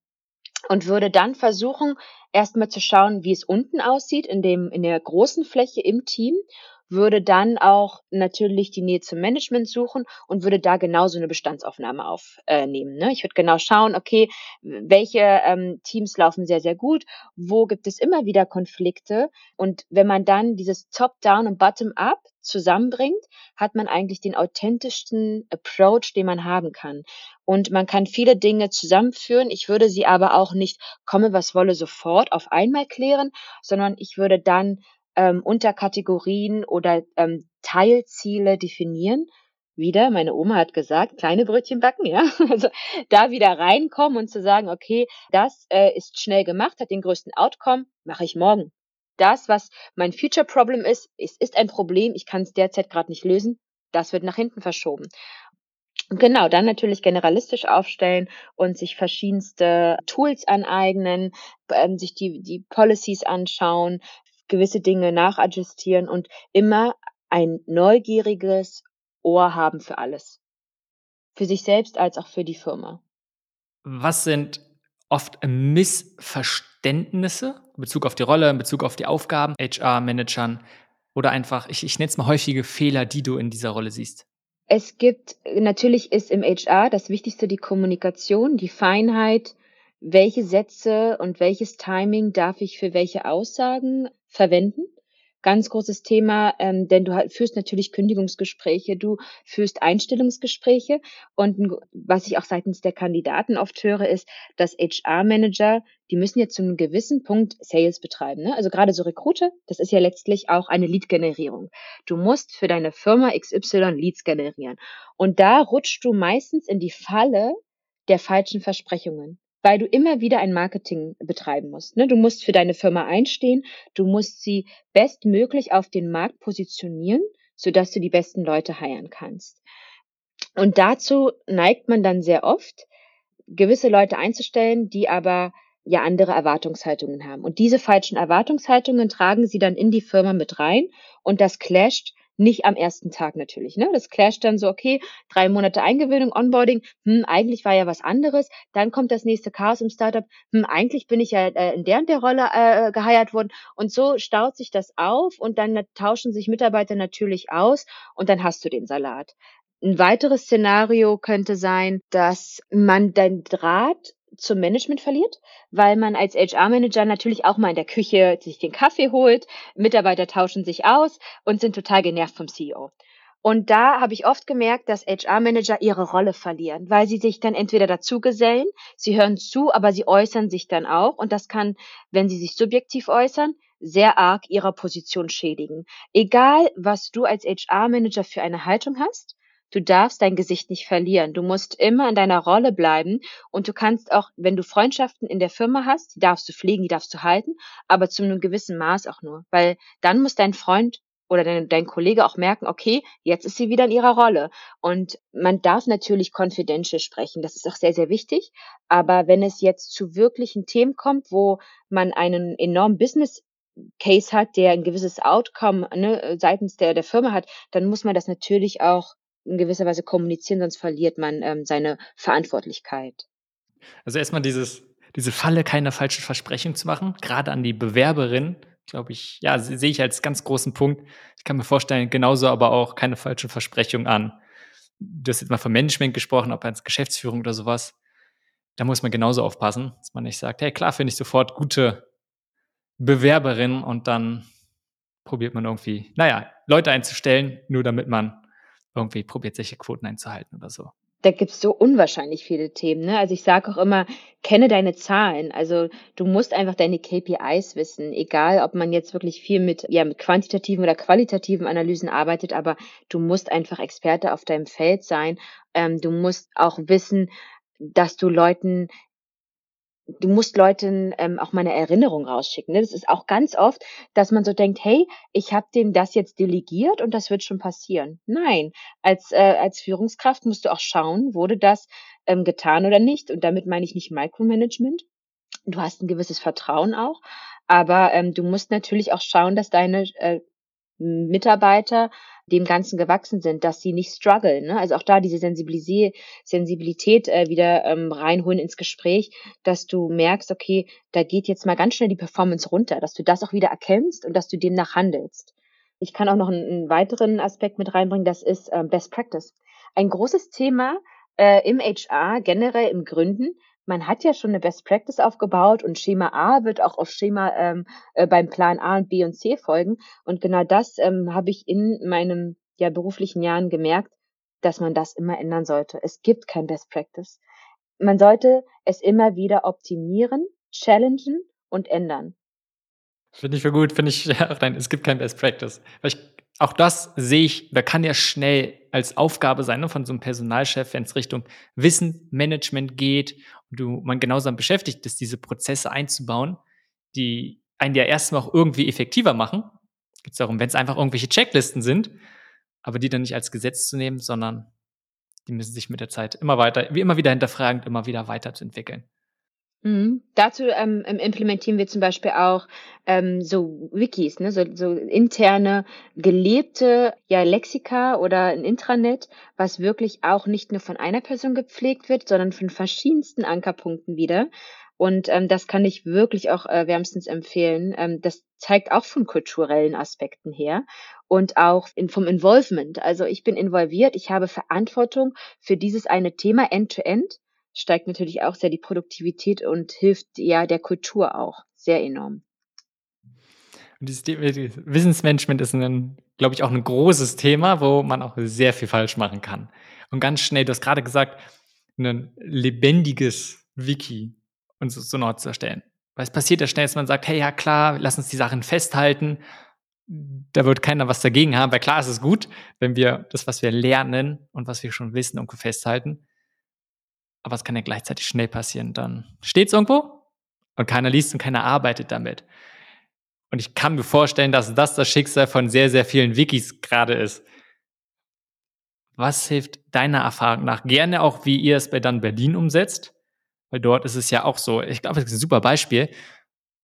und würde dann versuchen, erstmal zu schauen, wie es unten aussieht in dem, in der großen Fläche im Team würde dann auch natürlich die Nähe zum Management suchen und würde da genauso eine Bestandsaufnahme aufnehmen. Ne? Ich würde genau schauen, okay, welche ähm, Teams laufen sehr, sehr gut, wo gibt es immer wieder Konflikte und wenn man dann dieses Top-Down und Bottom-Up zusammenbringt, hat man eigentlich den authentischsten Approach, den man haben kann. Und man kann viele Dinge zusammenführen. Ich würde sie aber auch nicht komme, was wolle, sofort auf einmal klären, sondern ich würde dann ähm, Unterkategorien oder ähm, Teilziele definieren. Wieder, meine Oma hat gesagt, kleine Brötchen backen, ja. Also da wieder reinkommen und zu sagen, okay, das äh, ist schnell gemacht, hat den größten Outcome, mache ich morgen. Das, was mein Future Problem ist, es ist ein Problem, ich kann es derzeit gerade nicht lösen, das wird nach hinten verschoben. Genau, dann natürlich generalistisch aufstellen und sich verschiedenste Tools aneignen, ähm, sich die, die Policies anschauen, gewisse Dinge nachadjustieren und immer ein neugieriges Ohr haben für alles. Für sich selbst als auch für die Firma. Was sind oft Missverständnisse in Bezug auf die Rolle, in Bezug auf die Aufgaben, HR-Managern oder einfach, ich, ich nenne es mal häufige Fehler, die du in dieser Rolle siehst? Es gibt, natürlich ist im HR das Wichtigste die Kommunikation, die Feinheit, welche Sätze und welches Timing darf ich für welche Aussagen verwenden. Ganz großes Thema, ähm, denn du führst natürlich Kündigungsgespräche, du führst Einstellungsgespräche und was ich auch seitens der Kandidaten oft höre, ist, dass HR-Manager, die müssen jetzt zu einem gewissen Punkt Sales betreiben. Ne? Also gerade so Recruiter, das ist ja letztlich auch eine Lead-Generierung. Du musst für deine Firma XY Leads generieren. Und da rutschst du meistens in die Falle der falschen Versprechungen weil du immer wieder ein Marketing betreiben musst. Ne? Du musst für deine Firma einstehen, du musst sie bestmöglich auf den Markt positionieren, sodass du die besten Leute heiren kannst. Und dazu neigt man dann sehr oft, gewisse Leute einzustellen, die aber ja andere Erwartungshaltungen haben. Und diese falschen Erwartungshaltungen tragen sie dann in die Firma mit rein und das clasht nicht am ersten Tag natürlich. Ne? Das clasht dann so, okay, drei Monate Eingewöhnung, Onboarding, hm, eigentlich war ja was anderes. Dann kommt das nächste Chaos im Startup, hm, eigentlich bin ich ja äh, in der und der Rolle äh, geheiert worden. Und so staut sich das auf und dann tauschen sich Mitarbeiter natürlich aus und dann hast du den Salat. Ein weiteres Szenario könnte sein, dass man dein Draht zum Management verliert, weil man als HR-Manager natürlich auch mal in der Küche sich den Kaffee holt, Mitarbeiter tauschen sich aus und sind total genervt vom CEO. Und da habe ich oft gemerkt, dass HR-Manager ihre Rolle verlieren, weil sie sich dann entweder dazugesellen, sie hören zu, aber sie äußern sich dann auch. Und das kann, wenn sie sich subjektiv äußern, sehr arg ihrer Position schädigen. Egal, was du als HR-Manager für eine Haltung hast, Du darfst dein Gesicht nicht verlieren. Du musst immer in deiner Rolle bleiben und du kannst auch, wenn du Freundschaften in der Firma hast, die darfst du pflegen, die darfst du halten, aber zu einem gewissen Maß auch nur, weil dann muss dein Freund oder dein, dein Kollege auch merken, okay, jetzt ist sie wieder in ihrer Rolle. Und man darf natürlich confidential sprechen, das ist auch sehr, sehr wichtig. Aber wenn es jetzt zu wirklichen Themen kommt, wo man einen enormen Business Case hat, der ein gewisses Outcome ne, seitens der, der Firma hat, dann muss man das natürlich auch in gewisser Weise kommunizieren, sonst verliert man ähm, seine Verantwortlichkeit. Also erstmal dieses, diese Falle, keine falschen Versprechungen zu machen, gerade an die Bewerberin, glaube ich, ja, sehe ich als ganz großen Punkt. Ich kann mir vorstellen, genauso aber auch keine falschen Versprechungen an. Du hast jetzt mal von Management gesprochen, ob als Geschäftsführung oder sowas. Da muss man genauso aufpassen, dass man nicht sagt, hey, klar, finde ich sofort gute Bewerberin und dann probiert man irgendwie, naja, Leute einzustellen, nur damit man irgendwie probiert, solche Quoten einzuhalten oder so da gibt's so unwahrscheinlich viele Themen. Ne? Also ich sage auch immer, kenne deine Zahlen. Also du musst einfach deine KPIs wissen, egal ob man jetzt wirklich viel mit, ja, mit quantitativen oder qualitativen Analysen arbeitet, aber du musst einfach Experte auf deinem Feld sein. Ähm, du musst auch wissen, dass du Leuten du musst Leuten ähm, auch mal eine Erinnerung rausschicken. Ne? Das ist auch ganz oft, dass man so denkt, hey, ich habe dem das jetzt delegiert und das wird schon passieren. Nein, als, äh, als Führungskraft musst du auch schauen, wurde das ähm, getan oder nicht. Und damit meine ich nicht Micromanagement. Du hast ein gewisses Vertrauen auch, aber ähm, du musst natürlich auch schauen, dass deine äh, Mitarbeiter dem Ganzen gewachsen sind, dass sie nicht strugglen. Ne? Also auch da diese Sensibilität, Sensibilität äh, wieder ähm, reinholen ins Gespräch, dass du merkst, okay, da geht jetzt mal ganz schnell die Performance runter, dass du das auch wieder erkennst und dass du demnach handelst. Ich kann auch noch einen, einen weiteren Aspekt mit reinbringen, das ist ähm, Best Practice. Ein großes Thema äh, im HR, generell im Gründen, man hat ja schon eine Best Practice aufgebaut und Schema A wird auch auf Schema ähm, äh, beim Plan A und B und C folgen. Und genau das ähm, habe ich in meinem ja, beruflichen Jahren gemerkt, dass man das immer ändern sollte. Es gibt kein Best Practice. Man sollte es immer wieder optimieren, challengen und ändern. Finde ich für gut, finde ich, ja, nein, es gibt kein Best Practice. Weil ich auch das sehe ich, da kann ja schnell als Aufgabe sein ne, von so einem Personalchef, wenn es Richtung Wissenmanagement geht du man genauso beschäftigt ist, diese Prozesse einzubauen, die einen ja erstmal auch irgendwie effektiver machen. Geht es darum, wenn es einfach irgendwelche Checklisten sind, aber die dann nicht als Gesetz zu nehmen, sondern die müssen sich mit der Zeit immer weiter, wie immer wieder hinterfragend, immer wieder weiterzuentwickeln. Mhm. Dazu ähm, implementieren wir zum Beispiel auch ähm, so Wikis, ne? so, so interne gelebte ja, Lexika oder ein Intranet, was wirklich auch nicht nur von einer Person gepflegt wird, sondern von verschiedensten Ankerpunkten wieder. Und ähm, das kann ich wirklich auch äh, wärmstens empfehlen. Ähm, das zeigt auch von kulturellen Aspekten her und auch in, vom Involvement. Also ich bin involviert, ich habe Verantwortung für dieses eine Thema end-to-end. -End steigt natürlich auch sehr die Produktivität und hilft ja der Kultur auch sehr enorm. Und dieses Wissensmanagement ist, glaube ich, auch ein großes Thema, wo man auch sehr viel falsch machen kann. Und ganz schnell, du hast gerade gesagt, ein lebendiges Wiki uns so, so zu erstellen. Weil es passiert ja schnell, dass man sagt, hey, ja klar, lass uns die Sachen festhalten. Da wird keiner was dagegen haben, weil klar ist es gut, wenn wir das, was wir lernen und was wir schon wissen, irgendwo festhalten aber es kann ja gleichzeitig schnell passieren. Dann steht es irgendwo und keiner liest und keiner arbeitet damit. Und ich kann mir vorstellen, dass das das Schicksal von sehr, sehr vielen Wikis gerade ist. Was hilft deiner Erfahrung nach? Gerne auch, wie ihr es bei dann Berlin umsetzt, weil dort ist es ja auch so. Ich glaube, das ist ein super Beispiel.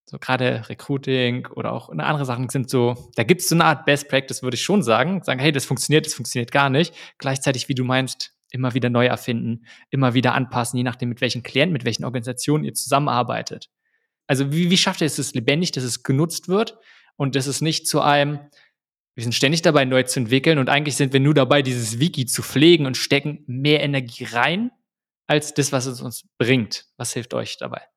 So gerade Recruiting oder auch andere Sachen sind so, da gibt es so eine Art Best Practice, würde ich schon sagen. Sagen, hey, das funktioniert, das funktioniert gar nicht. Gleichzeitig, wie du meinst, immer wieder neu erfinden, immer wieder anpassen, je nachdem, mit welchen Klienten, mit welchen Organisationen ihr zusammenarbeitet. Also wie, wie schafft ihr es, dass es lebendig, dass es genutzt wird und dass es nicht zu einem, wir sind ständig dabei, neu zu entwickeln und eigentlich sind wir nur dabei, dieses Wiki zu pflegen und stecken mehr Energie rein, als das, was es uns bringt. Was hilft euch dabei?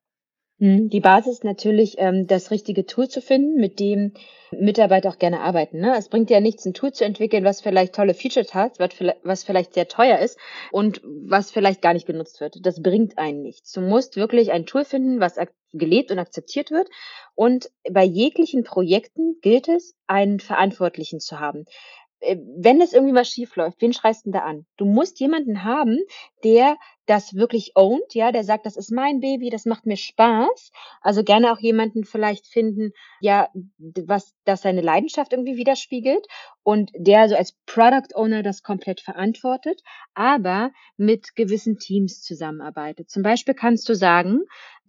Mhm. Die Basis ist natürlich, ähm, das richtige Tool zu finden, mit dem Mitarbeiter auch gerne arbeiten. Ne? Es bringt ja nichts, ein Tool zu entwickeln, was vielleicht tolle Features hat, was vielleicht sehr teuer ist und was vielleicht gar nicht genutzt wird. Das bringt einen nichts. Du musst wirklich ein Tool finden, was gelebt und akzeptiert wird. Und bei jeglichen Projekten gilt es, einen Verantwortlichen zu haben. Äh, wenn es irgendwie mal schief läuft, wen schreist du denn da an? Du musst jemanden haben, der das wirklich ownt, ja, der sagt, das ist mein Baby, das macht mir Spaß. Also gerne auch jemanden vielleicht finden, ja, was, das seine Leidenschaft irgendwie widerspiegelt und der so als Product Owner das komplett verantwortet, aber mit gewissen Teams zusammenarbeitet. Zum Beispiel kannst du sagen,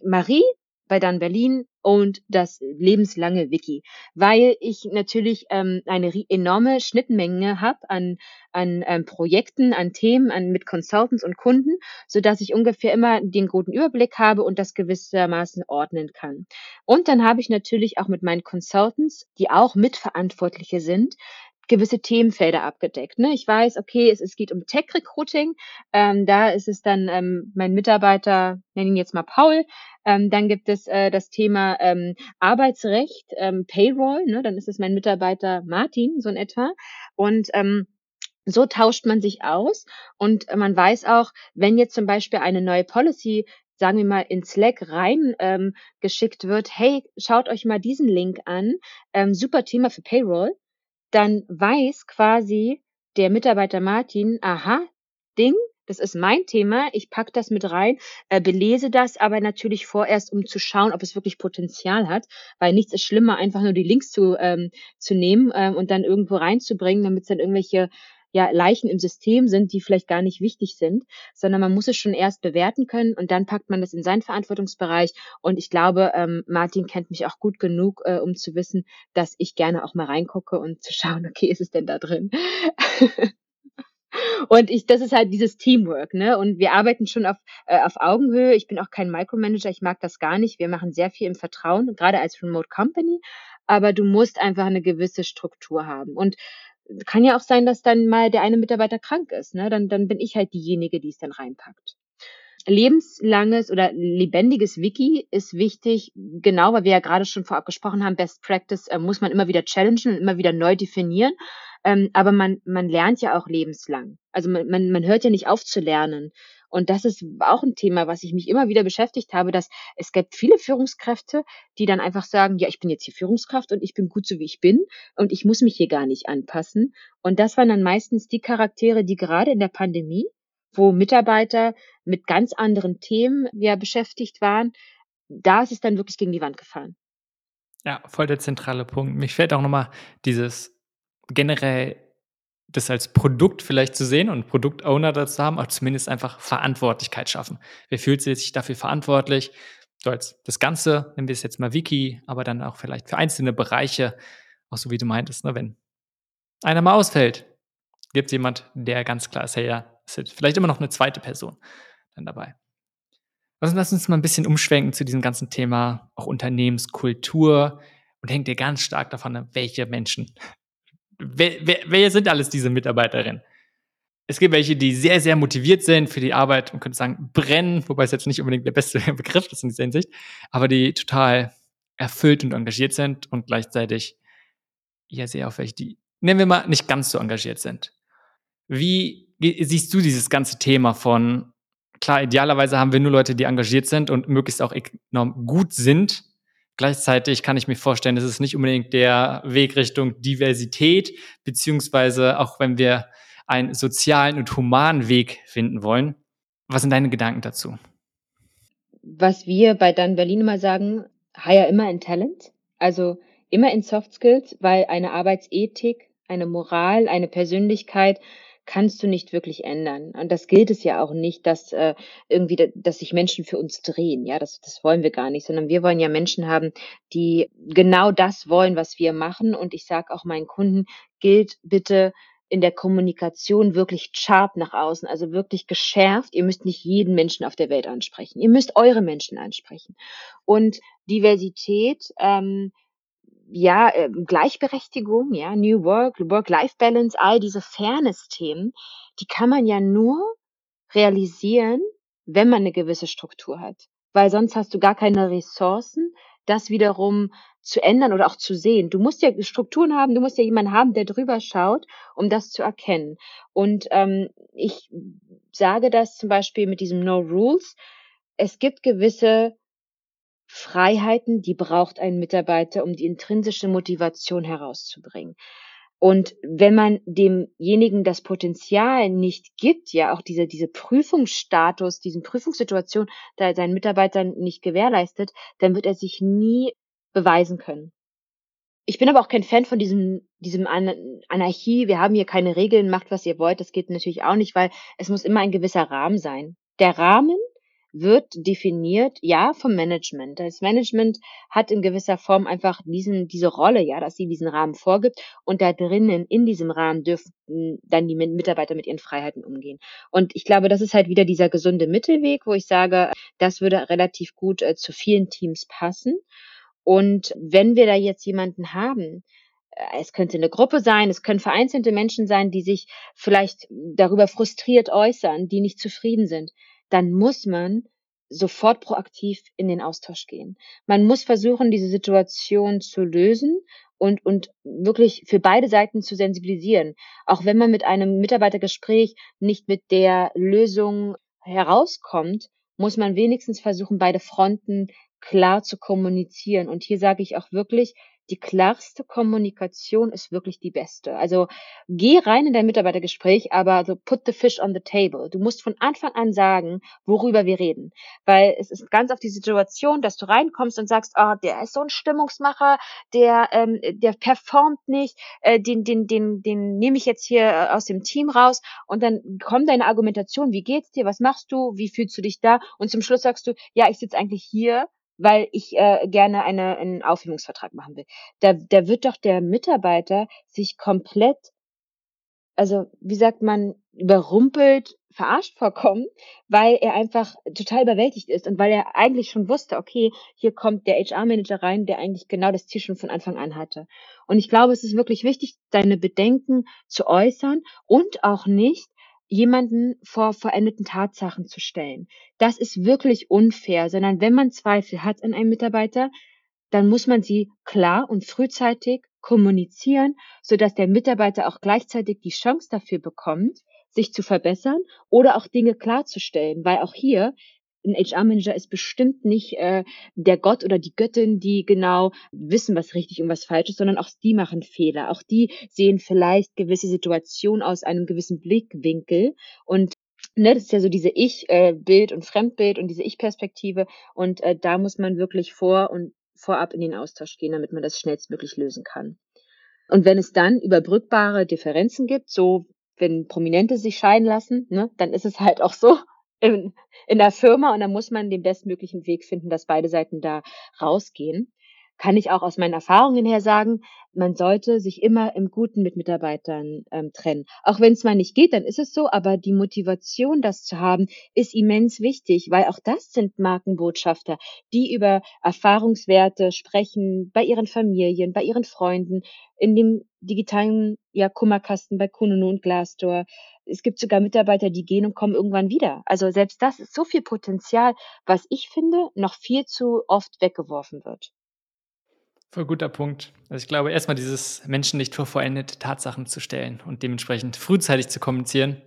Marie bei Dan Berlin und das lebenslange Wiki, weil ich natürlich ähm, eine enorme Schnittmenge habe an, an ähm, Projekten, an Themen, an, mit Consultants und Kunden, so dass ich ungefähr immer den guten Überblick habe und das gewissermaßen ordnen kann. Und dann habe ich natürlich auch mit meinen Consultants, die auch Mitverantwortliche sind, gewisse Themenfelder abgedeckt. Ne? Ich weiß, okay, es, es geht um Tech-Recruiting. Ähm, da ist es dann ähm, mein Mitarbeiter, nenne ihn jetzt mal Paul. Ähm, dann gibt es äh, das Thema ähm, Arbeitsrecht, ähm, Payroll. Ne? Dann ist es mein Mitarbeiter Martin, so in etwa. Und ähm, so tauscht man sich aus und man weiß auch, wenn jetzt zum Beispiel eine neue Policy sagen wir mal, in Slack rein ähm, geschickt wird, hey, schaut euch mal diesen Link an, ähm, super Thema für Payroll, dann weiß quasi der Mitarbeiter Martin, aha, Ding, das ist mein Thema, ich pack das mit rein, äh, belese das aber natürlich vorerst, um zu schauen, ob es wirklich Potenzial hat, weil nichts ist schlimmer, einfach nur die Links zu, ähm, zu nehmen ähm, und dann irgendwo reinzubringen, damit es dann irgendwelche ja, Leichen im System sind, die vielleicht gar nicht wichtig sind, sondern man muss es schon erst bewerten können und dann packt man das in seinen Verantwortungsbereich. Und ich glaube, ähm, Martin kennt mich auch gut genug, äh, um zu wissen, dass ich gerne auch mal reingucke und zu schauen, okay, ist es denn da drin? Und ich, das ist halt dieses Teamwork, ne? Und wir arbeiten schon auf, äh, auf Augenhöhe. Ich bin auch kein Micromanager, ich mag das gar nicht. Wir machen sehr viel im Vertrauen, gerade als Remote Company. Aber du musst einfach eine gewisse Struktur haben. Und kann ja auch sein, dass dann mal der eine Mitarbeiter krank ist. Ne? Dann, dann bin ich halt diejenige, die es dann reinpackt. Lebenslanges oder lebendiges Wiki ist wichtig, genau, weil wir ja gerade schon vorab gesprochen haben, Best Practice äh, muss man immer wieder challengen und immer wieder neu definieren. Ähm, aber man, man lernt ja auch lebenslang. Also man, man, man hört ja nicht auf zu lernen. Und das ist auch ein Thema, was ich mich immer wieder beschäftigt habe, dass es gibt viele Führungskräfte, die dann einfach sagen, ja, ich bin jetzt hier Führungskraft und ich bin gut so wie ich bin und ich muss mich hier gar nicht anpassen. Und das waren dann meistens die Charaktere, die gerade in der Pandemie, wo Mitarbeiter mit ganz anderen Themen ja beschäftigt waren, da ist es dann wirklich gegen die Wand gefahren. Ja, voll der zentrale Punkt. Mich fällt auch nochmal dieses generell das als Produkt vielleicht zu sehen und Produktowner dazu haben, aber zumindest einfach Verantwortlichkeit schaffen. Wer fühlt sich dafür verantwortlich? So als das Ganze, nehmen wir es jetzt mal Wiki, aber dann auch vielleicht für einzelne Bereiche, auch so wie du meintest, ne, wenn einer mal ausfällt, gibt es jemand, der ganz klar ist, hey, ja, ist vielleicht immer noch eine zweite Person dann dabei. Also lass uns mal ein bisschen umschwenken zu diesem ganzen Thema, auch Unternehmenskultur und hängt dir ganz stark davon ab, welche Menschen wer, wer, wer sind alles diese Mitarbeiterinnen? Es gibt welche, die sehr, sehr motiviert sind für die Arbeit, man könnte sagen, brennen, wobei es jetzt nicht unbedingt der beste Begriff ist in dieser Hinsicht, aber die total erfüllt und engagiert sind und gleichzeitig ja sehr auf welche, die, nennen wir mal, nicht ganz so engagiert sind. Wie siehst du dieses ganze Thema von, klar, idealerweise haben wir nur Leute, die engagiert sind und möglichst auch enorm gut sind, Gleichzeitig kann ich mir vorstellen, das ist nicht unbedingt der Weg Richtung Diversität, beziehungsweise auch wenn wir einen sozialen und humanen Weg finden wollen. Was sind deine Gedanken dazu? Was wir bei Dan Berlin immer sagen, hire immer in Talent, also immer in Soft Skills, weil eine Arbeitsethik, eine Moral, eine Persönlichkeit kannst du nicht wirklich ändern. Und das gilt es ja auch nicht, dass äh, irgendwie, dass sich Menschen für uns drehen. Ja, das, das wollen wir gar nicht, sondern wir wollen ja Menschen haben, die genau das wollen, was wir machen. Und ich sage auch meinen Kunden, gilt bitte in der Kommunikation wirklich sharp nach außen, also wirklich geschärft. Ihr müsst nicht jeden Menschen auf der Welt ansprechen. Ihr müsst eure Menschen ansprechen. Und Diversität, ähm, ja, äh, Gleichberechtigung, ja, New Work, Work-Life-Balance, all diese Fairness-Themen, die kann man ja nur realisieren, wenn man eine gewisse Struktur hat. Weil sonst hast du gar keine Ressourcen, das wiederum zu ändern oder auch zu sehen. Du musst ja Strukturen haben, du musst ja jemanden haben, der drüber schaut, um das zu erkennen. Und ähm, ich sage das zum Beispiel mit diesem No Rules. Es gibt gewisse Freiheiten, die braucht ein Mitarbeiter, um die intrinsische Motivation herauszubringen. Und wenn man demjenigen das Potenzial nicht gibt, ja auch diese, diese Prüfungsstatus, diesen Prüfungssituation, da seinen Mitarbeitern nicht gewährleistet, dann wird er sich nie beweisen können. Ich bin aber auch kein Fan von diesem, diesem Anarchie. Wir haben hier keine Regeln, macht was ihr wollt. Das geht natürlich auch nicht, weil es muss immer ein gewisser Rahmen sein. Der Rahmen wird definiert, ja, vom Management. Das Management hat in gewisser Form einfach diesen, diese Rolle, ja, dass sie diesen Rahmen vorgibt und da drinnen, in diesem Rahmen dürfen dann die Mitarbeiter mit ihren Freiheiten umgehen. Und ich glaube, das ist halt wieder dieser gesunde Mittelweg, wo ich sage, das würde relativ gut äh, zu vielen Teams passen. Und wenn wir da jetzt jemanden haben, äh, es könnte eine Gruppe sein, es können vereinzelte Menschen sein, die sich vielleicht darüber frustriert äußern, die nicht zufrieden sind dann muss man sofort proaktiv in den Austausch gehen. Man muss versuchen, diese Situation zu lösen und, und wirklich für beide Seiten zu sensibilisieren. Auch wenn man mit einem Mitarbeitergespräch nicht mit der Lösung herauskommt, muss man wenigstens versuchen, beide Fronten klar zu kommunizieren. Und hier sage ich auch wirklich, die klarste Kommunikation ist wirklich die beste. Also geh rein in dein Mitarbeitergespräch, aber so put the fish on the table. Du musst von Anfang an sagen, worüber wir reden. Weil es ist ganz oft die Situation, dass du reinkommst und sagst, oh, der ist so ein Stimmungsmacher, der, ähm, der performt nicht, äh, den, den, den, den nehme ich jetzt hier äh, aus dem Team raus und dann kommt deine Argumentation, wie geht's dir, was machst du, wie fühlst du dich da? Und zum Schluss sagst du, ja, ich sitze eigentlich hier weil ich äh, gerne eine, einen Aufhebungsvertrag machen will. Da, da wird doch der Mitarbeiter sich komplett, also wie sagt man, überrumpelt, verarscht vorkommen, weil er einfach total überwältigt ist und weil er eigentlich schon wusste, okay, hier kommt der HR-Manager rein, der eigentlich genau das Ziel schon von Anfang an hatte. Und ich glaube, es ist wirklich wichtig, deine Bedenken zu äußern und auch nicht jemanden vor verendeten Tatsachen zu stellen. Das ist wirklich unfair, sondern wenn man Zweifel hat an einem Mitarbeiter, dann muss man sie klar und frühzeitig kommunizieren, sodass der Mitarbeiter auch gleichzeitig die Chance dafür bekommt, sich zu verbessern oder auch Dinge klarzustellen, weil auch hier ein HR-Manager ist bestimmt nicht äh, der Gott oder die Göttin, die genau wissen, was richtig und was falsch ist, sondern auch die machen Fehler. Auch die sehen vielleicht gewisse Situationen aus einem gewissen Blickwinkel und Ne, das ist ja so diese Ich-Bild und Fremdbild und diese Ich-Perspektive. Und äh, da muss man wirklich vor und vorab in den Austausch gehen, damit man das schnellstmöglich lösen kann. Und wenn es dann überbrückbare Differenzen gibt, so wenn Prominente sich scheiden lassen, ne, dann ist es halt auch so, in, in der Firma und dann muss man den bestmöglichen Weg finden, dass beide Seiten da rausgehen. Kann ich auch aus meinen Erfahrungen her sagen, man sollte sich immer im Guten mit Mitarbeitern ähm, trennen. Auch wenn es mal nicht geht, dann ist es so, aber die Motivation, das zu haben, ist immens wichtig, weil auch das sind Markenbotschafter, die über Erfahrungswerte sprechen bei ihren Familien, bei ihren Freunden, in dem digitalen ja, Kummerkasten bei Kununu und Glassdoor. Es gibt sogar Mitarbeiter, die gehen und kommen irgendwann wieder. Also selbst das ist so viel Potenzial, was ich finde, noch viel zu oft weggeworfen wird. Voll guter Punkt. Also ich glaube, erstmal dieses Menschen nicht vor vollendete Tatsachen zu stellen und dementsprechend frühzeitig zu kommunizieren,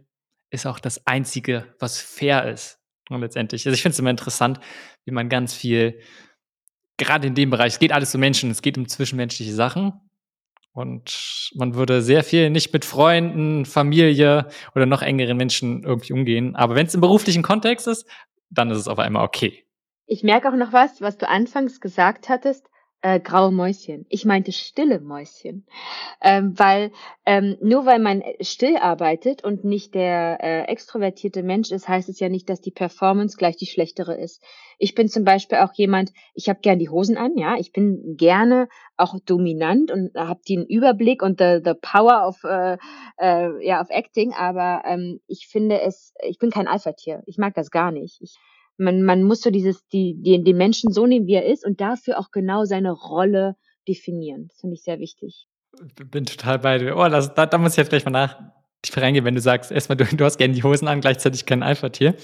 ist auch das Einzige, was fair ist. Und letztendlich. Also ich finde es immer interessant, wie man ganz viel, gerade in dem Bereich, es geht alles um Menschen, es geht um zwischenmenschliche Sachen. Und man würde sehr viel nicht mit Freunden, Familie oder noch engeren Menschen irgendwie umgehen. Aber wenn es im beruflichen Kontext ist, dann ist es auf einmal okay. Ich merke auch noch was, was du anfangs gesagt hattest äh, graue Mäuschen. Ich meinte stille Mäuschen. Ähm, weil ähm, nur weil man still arbeitet und nicht der äh, extrovertierte Mensch ist, heißt es ja nicht, dass die Performance gleich die schlechtere ist. Ich bin zum Beispiel auch jemand, ich habe gern die Hosen an, ja, ich bin gerne auch dominant und habe den Überblick und the, the power of äh, äh, ja of acting, aber ähm, ich finde es, ich bin kein Alpha-Tier. Ich mag das gar nicht. Ich, man, man muss so dieses, die, die, den Menschen so nehmen, wie er ist und dafür auch genau seine Rolle definieren. Das finde ich sehr wichtig. Bin total bei dir. Oh, das, da, da muss ich jetzt gleich mal nach tief reingehen, wenn du sagst, erstmal, du, du hast gerne die Hosen an, gleichzeitig kein Alpha-Tier.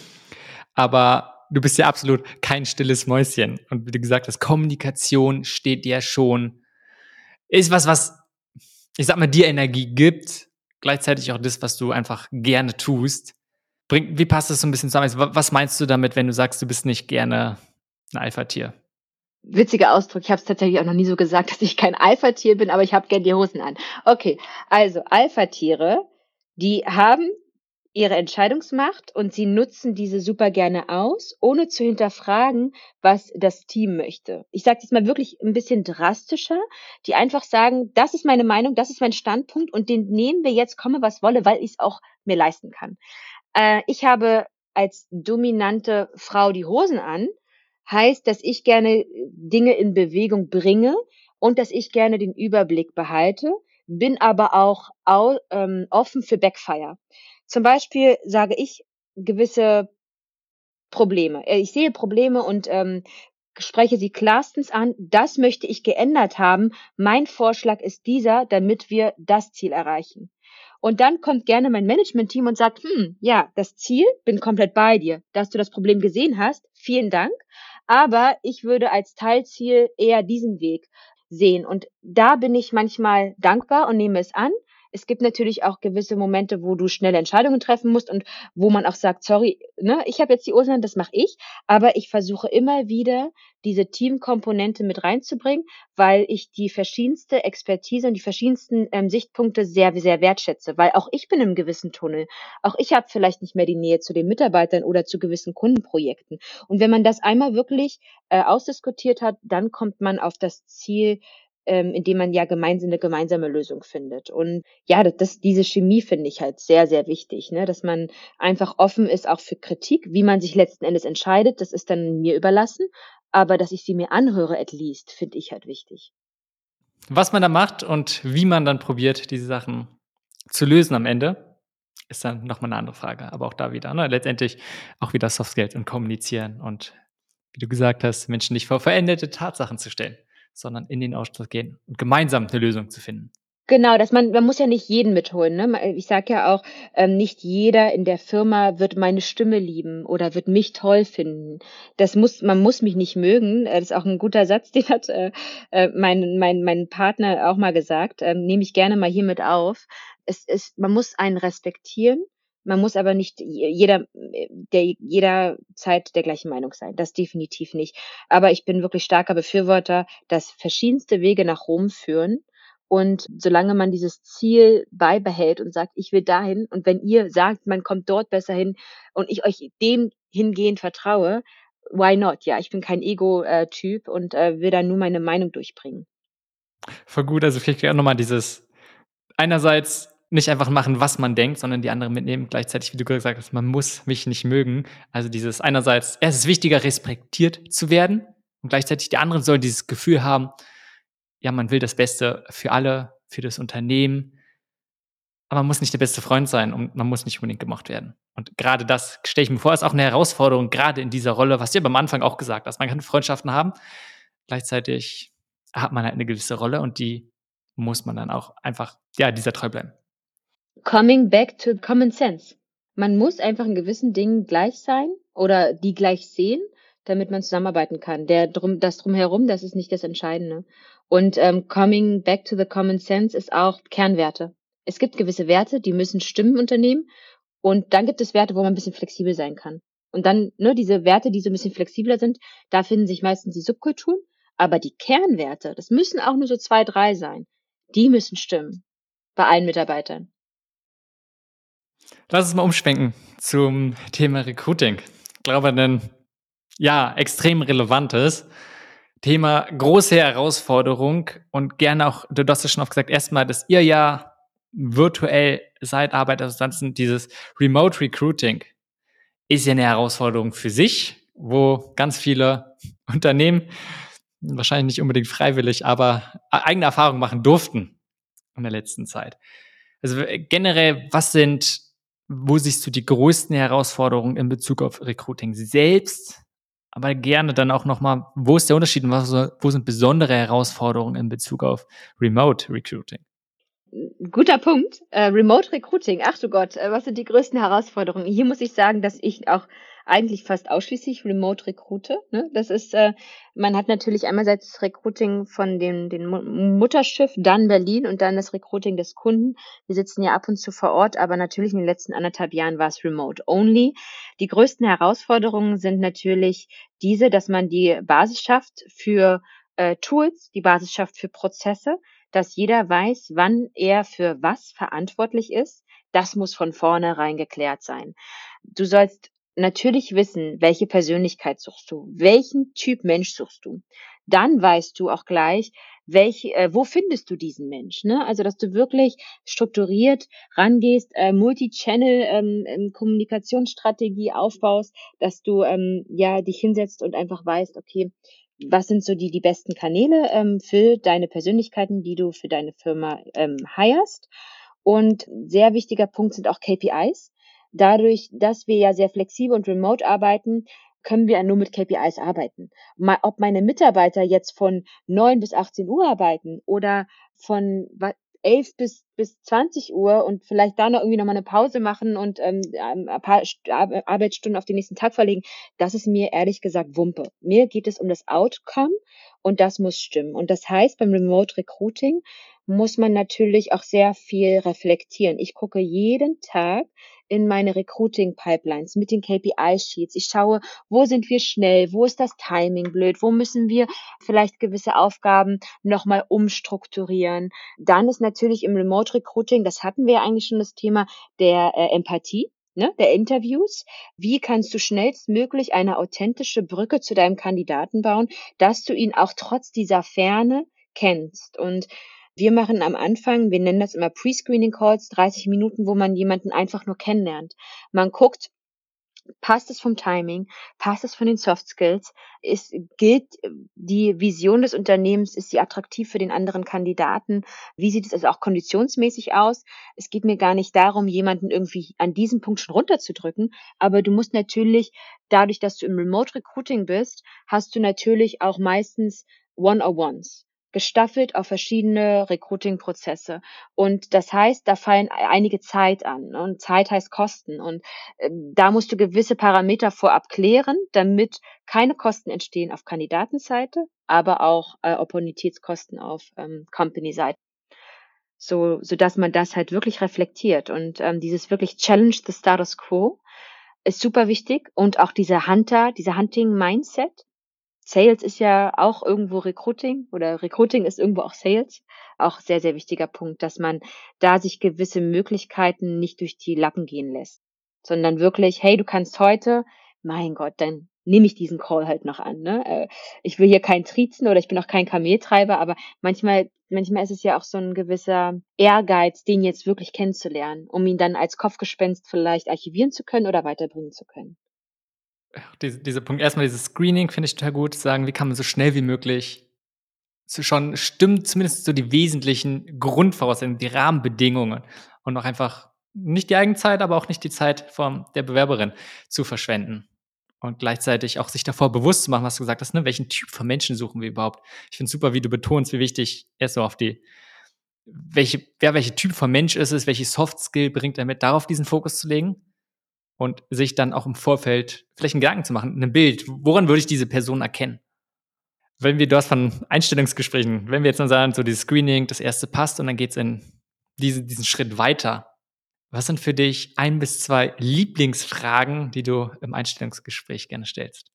Aber du bist ja absolut kein stilles Mäuschen. Und wie du gesagt hast, Kommunikation steht dir schon, ist was, was, ich sag mal, dir Energie gibt, gleichzeitig auch das, was du einfach gerne tust. Bring, wie passt das so ein bisschen zusammen? Was meinst du damit, wenn du sagst, du bist nicht gerne ein Alpha-Tier? witziger Ausdruck. Ich habe es tatsächlich auch noch nie so gesagt, dass ich kein Alpha-Tier bin, aber ich habe gern die Hosen an. Okay, also Alpha-Tiere, die haben ihre Entscheidungsmacht und sie nutzen diese super gerne aus, ohne zu hinterfragen, was das Team möchte. Ich sage jetzt mal wirklich ein bisschen drastischer, die einfach sagen, das ist meine Meinung, das ist mein Standpunkt und den nehmen wir jetzt, komme was wolle, weil ich es auch mir leisten kann. Äh, ich habe als dominante Frau die Hosen an, heißt, dass ich gerne Dinge in Bewegung bringe und dass ich gerne den Überblick behalte, bin aber auch au, ähm, offen für Backfire. Zum Beispiel sage ich gewisse Probleme. Äh, ich sehe Probleme und ähm, spreche sie klarstens an. Das möchte ich geändert haben. Mein Vorschlag ist dieser, damit wir das Ziel erreichen. Und dann kommt gerne mein Management-Team und sagt, hm, ja, das Ziel, bin komplett bei dir, dass du das Problem gesehen hast. Vielen Dank. Aber ich würde als Teilziel eher diesen Weg sehen. Und da bin ich manchmal dankbar und nehme es an. Es gibt natürlich auch gewisse Momente, wo du schnelle Entscheidungen treffen musst und wo man auch sagt, sorry, ne, ich habe jetzt die Ursachen, das mache ich, aber ich versuche immer wieder diese Teamkomponente mit reinzubringen, weil ich die verschiedenste Expertise und die verschiedensten ähm, Sichtpunkte sehr, sehr wertschätze, weil auch ich bin im gewissen Tunnel. Auch ich habe vielleicht nicht mehr die Nähe zu den Mitarbeitern oder zu gewissen Kundenprojekten. Und wenn man das einmal wirklich äh, ausdiskutiert hat, dann kommt man auf das Ziel, ähm, indem man ja gemeinsam eine gemeinsame Lösung findet. Und ja, das, diese Chemie finde ich halt sehr, sehr wichtig, ne? dass man einfach offen ist auch für Kritik, wie man sich letzten Endes entscheidet, das ist dann mir überlassen, aber dass ich sie mir anhöre, at least, finde ich halt wichtig. Was man da macht und wie man dann probiert, diese Sachen zu lösen am Ende, ist dann nochmal eine andere Frage. Aber auch da wieder, ne? letztendlich auch wieder Soft Skills und kommunizieren und wie du gesagt hast, Menschen nicht vor veränderte Tatsachen zu stellen sondern in den Austausch gehen und gemeinsam eine Lösung zu finden. Genau, dass man, man muss ja nicht jeden mitholen. Ne? Ich sage ja auch, ähm, nicht jeder in der Firma wird meine Stimme lieben oder wird mich toll finden. Das muss, man muss mich nicht mögen. Das ist auch ein guter Satz, den hat äh, äh, mein, mein, mein Partner auch mal gesagt. Ähm, Nehme ich gerne mal hier mit auf. Es ist, man muss einen respektieren man muss aber nicht jeder, der, jederzeit der gleichen Meinung sein. Das definitiv nicht. Aber ich bin wirklich starker Befürworter, dass verschiedenste Wege nach Rom führen. Und solange man dieses Ziel beibehält und sagt, ich will dahin, und wenn ihr sagt, man kommt dort besser hin und ich euch dem hingehend vertraue, why not? Ja, ich bin kein Ego-Typ und äh, will da nur meine Meinung durchbringen. Voll gut, also vielleicht auch nochmal dieses einerseits nicht einfach machen, was man denkt, sondern die anderen mitnehmen. Gleichzeitig, wie du gesagt hast, man muss mich nicht mögen. Also dieses einerseits, es ist wichtiger, respektiert zu werden und gleichzeitig die anderen sollen dieses Gefühl haben, ja, man will das Beste für alle, für das Unternehmen, aber man muss nicht der beste Freund sein und man muss nicht unbedingt gemacht werden. Und gerade das stelle ich mir vor, ist auch eine Herausforderung, gerade in dieser Rolle, was du ja beim Anfang auch gesagt hast. Man kann Freundschaften haben, gleichzeitig hat man halt eine gewisse Rolle und die muss man dann auch einfach, ja, dieser treu bleiben coming back to common sense. Man muss einfach in gewissen Dingen gleich sein oder die gleich sehen, damit man zusammenarbeiten kann. Der drum, das drumherum, das ist nicht das Entscheidende. Und ähm, coming back to the common sense ist auch Kernwerte. Es gibt gewisse Werte, die müssen stimmen im Unternehmen. Und dann gibt es Werte, wo man ein bisschen flexibel sein kann. Und dann, ne, diese Werte, die so ein bisschen flexibler sind, da finden sich meistens die Subkulturen. Aber die Kernwerte, das müssen auch nur so zwei, drei sein. Die müssen stimmen. Bei allen Mitarbeitern. Lass uns mal umschwenken zum Thema Recruiting. Ich glaube, ein ja, extrem relevantes Thema, große Herausforderung und gerne auch, du hast es schon oft gesagt, erstmal, dass ihr ja virtuell seid, arbeitet, also ansonsten dieses Remote Recruiting ist ja eine Herausforderung für sich, wo ganz viele Unternehmen wahrscheinlich nicht unbedingt freiwillig, aber eigene Erfahrungen machen durften in der letzten Zeit. Also generell, was sind wo siehst du die größten Herausforderungen in Bezug auf Recruiting selbst? Aber gerne dann auch nochmal, wo ist der Unterschied und was, wo sind besondere Herausforderungen in Bezug auf Remote Recruiting? Guter Punkt. Äh, Remote Recruiting. Ach du Gott, äh, was sind die größten Herausforderungen? Hier muss ich sagen, dass ich auch eigentlich fast ausschließlich Remote Rekrute. Ne? Das ist, äh, man hat natürlich einerseits das Recruiting von dem, dem Mutterschiff, dann Berlin und dann das Recruiting des Kunden. Wir sitzen ja ab und zu vor Ort, aber natürlich in den letzten anderthalb Jahren war es Remote Only. Die größten Herausforderungen sind natürlich diese, dass man die Basis schafft für äh, Tools, die Basis schafft für Prozesse, dass jeder weiß, wann er für was verantwortlich ist. Das muss von vornherein geklärt sein. Du sollst natürlich wissen, welche Persönlichkeit suchst du, welchen Typ Mensch suchst du. Dann weißt du auch gleich, welche, äh, wo findest du diesen Mensch? Ne? Also, dass du wirklich strukturiert rangehst, äh, Multi-Channel ähm, ähm, aufbaust, dass du ähm, ja dich hinsetzt und einfach weißt, okay, was sind so die, die besten Kanäle ähm, für deine Persönlichkeiten, die du für deine Firma ähm, hirest. Und sehr wichtiger Punkt sind auch KPIs. Dadurch, dass wir ja sehr flexibel und remote arbeiten, können wir nur mit KPIs arbeiten. Ob meine Mitarbeiter jetzt von 9 bis 18 Uhr arbeiten oder von 11 bis, bis 20 Uhr und vielleicht da noch irgendwie nochmal eine Pause machen und ähm, ein paar Arbeitsstunden auf den nächsten Tag verlegen, das ist mir ehrlich gesagt Wumpe. Mir geht es um das Outcome und das muss stimmen. Und das heißt, beim Remote Recruiting muss man natürlich auch sehr viel reflektieren. Ich gucke jeden Tag in meine Recruiting-Pipelines mit den KPI-Sheets. Ich schaue, wo sind wir schnell, wo ist das Timing blöd, wo müssen wir vielleicht gewisse Aufgaben nochmal umstrukturieren. Dann ist natürlich im Remote Recruiting, das hatten wir eigentlich schon das Thema der äh, Empathie. Ne, der Interviews. Wie kannst du schnellstmöglich eine authentische Brücke zu deinem Kandidaten bauen, dass du ihn auch trotz dieser Ferne kennst? Und wir machen am Anfang, wir nennen das immer Pre-Screening Calls, 30 Minuten, wo man jemanden einfach nur kennenlernt. Man guckt, passt es vom Timing, passt es von den Soft Skills, ist, gilt die Vision des Unternehmens, ist sie attraktiv für den anderen Kandidaten, wie sieht es also auch konditionsmäßig aus. Es geht mir gar nicht darum, jemanden irgendwie an diesem Punkt schon runterzudrücken, aber du musst natürlich, dadurch, dass du im Remote Recruiting bist, hast du natürlich auch meistens One-on-Ones gestaffelt auf verschiedene Recruiting-Prozesse. Und das heißt, da fallen einige Zeit an. Ne? Und Zeit heißt Kosten. Und äh, da musst du gewisse Parameter vorab klären, damit keine Kosten entstehen auf Kandidatenseite, aber auch äh, Opportunitätskosten auf ähm, Company-Seite. So, so dass man das halt wirklich reflektiert. Und ähm, dieses wirklich Challenge the Status Quo ist super wichtig. Und auch diese Hunter, diese Hunting-Mindset, Sales ist ja auch irgendwo Recruiting oder Recruiting ist irgendwo auch Sales. Auch sehr, sehr wichtiger Punkt, dass man da sich gewisse Möglichkeiten nicht durch die Lappen gehen lässt, sondern wirklich, hey, du kannst heute, mein Gott, dann nehme ich diesen Call halt noch an. Ne? Äh, ich will hier kein Trizen oder ich bin auch kein Kameltreiber, aber manchmal, manchmal ist es ja auch so ein gewisser Ehrgeiz, den jetzt wirklich kennenzulernen, um ihn dann als Kopfgespenst vielleicht archivieren zu können oder weiterbringen zu können diese, diese Punkt, erstmal dieses Screening finde ich total gut, sagen, wie kann man so schnell wie möglich so schon stimmt zumindest so die wesentlichen Grundvoraussetzungen, die Rahmenbedingungen und auch einfach nicht die Eigenzeit, aber auch nicht die Zeit von der Bewerberin zu verschwenden. Und gleichzeitig auch sich davor bewusst zu machen, was du gesagt hast, ne, welchen Typ von Menschen suchen wir überhaupt. Ich finde super, wie du betonst, wie wichtig er so auf die, welche, wer welche Typ von Mensch ist es, welche Soft Skill bringt er mit, darauf diesen Fokus zu legen und sich dann auch im Vorfeld vielleicht einen Gedanken zu machen, ein Bild, woran würde ich diese Person erkennen? Wenn wir, du hast von Einstellungsgesprächen, wenn wir jetzt nur sagen, so dieses Screening, das erste passt und dann geht's in diesen, diesen Schritt weiter. Was sind für dich ein bis zwei Lieblingsfragen, die du im Einstellungsgespräch gerne stellst?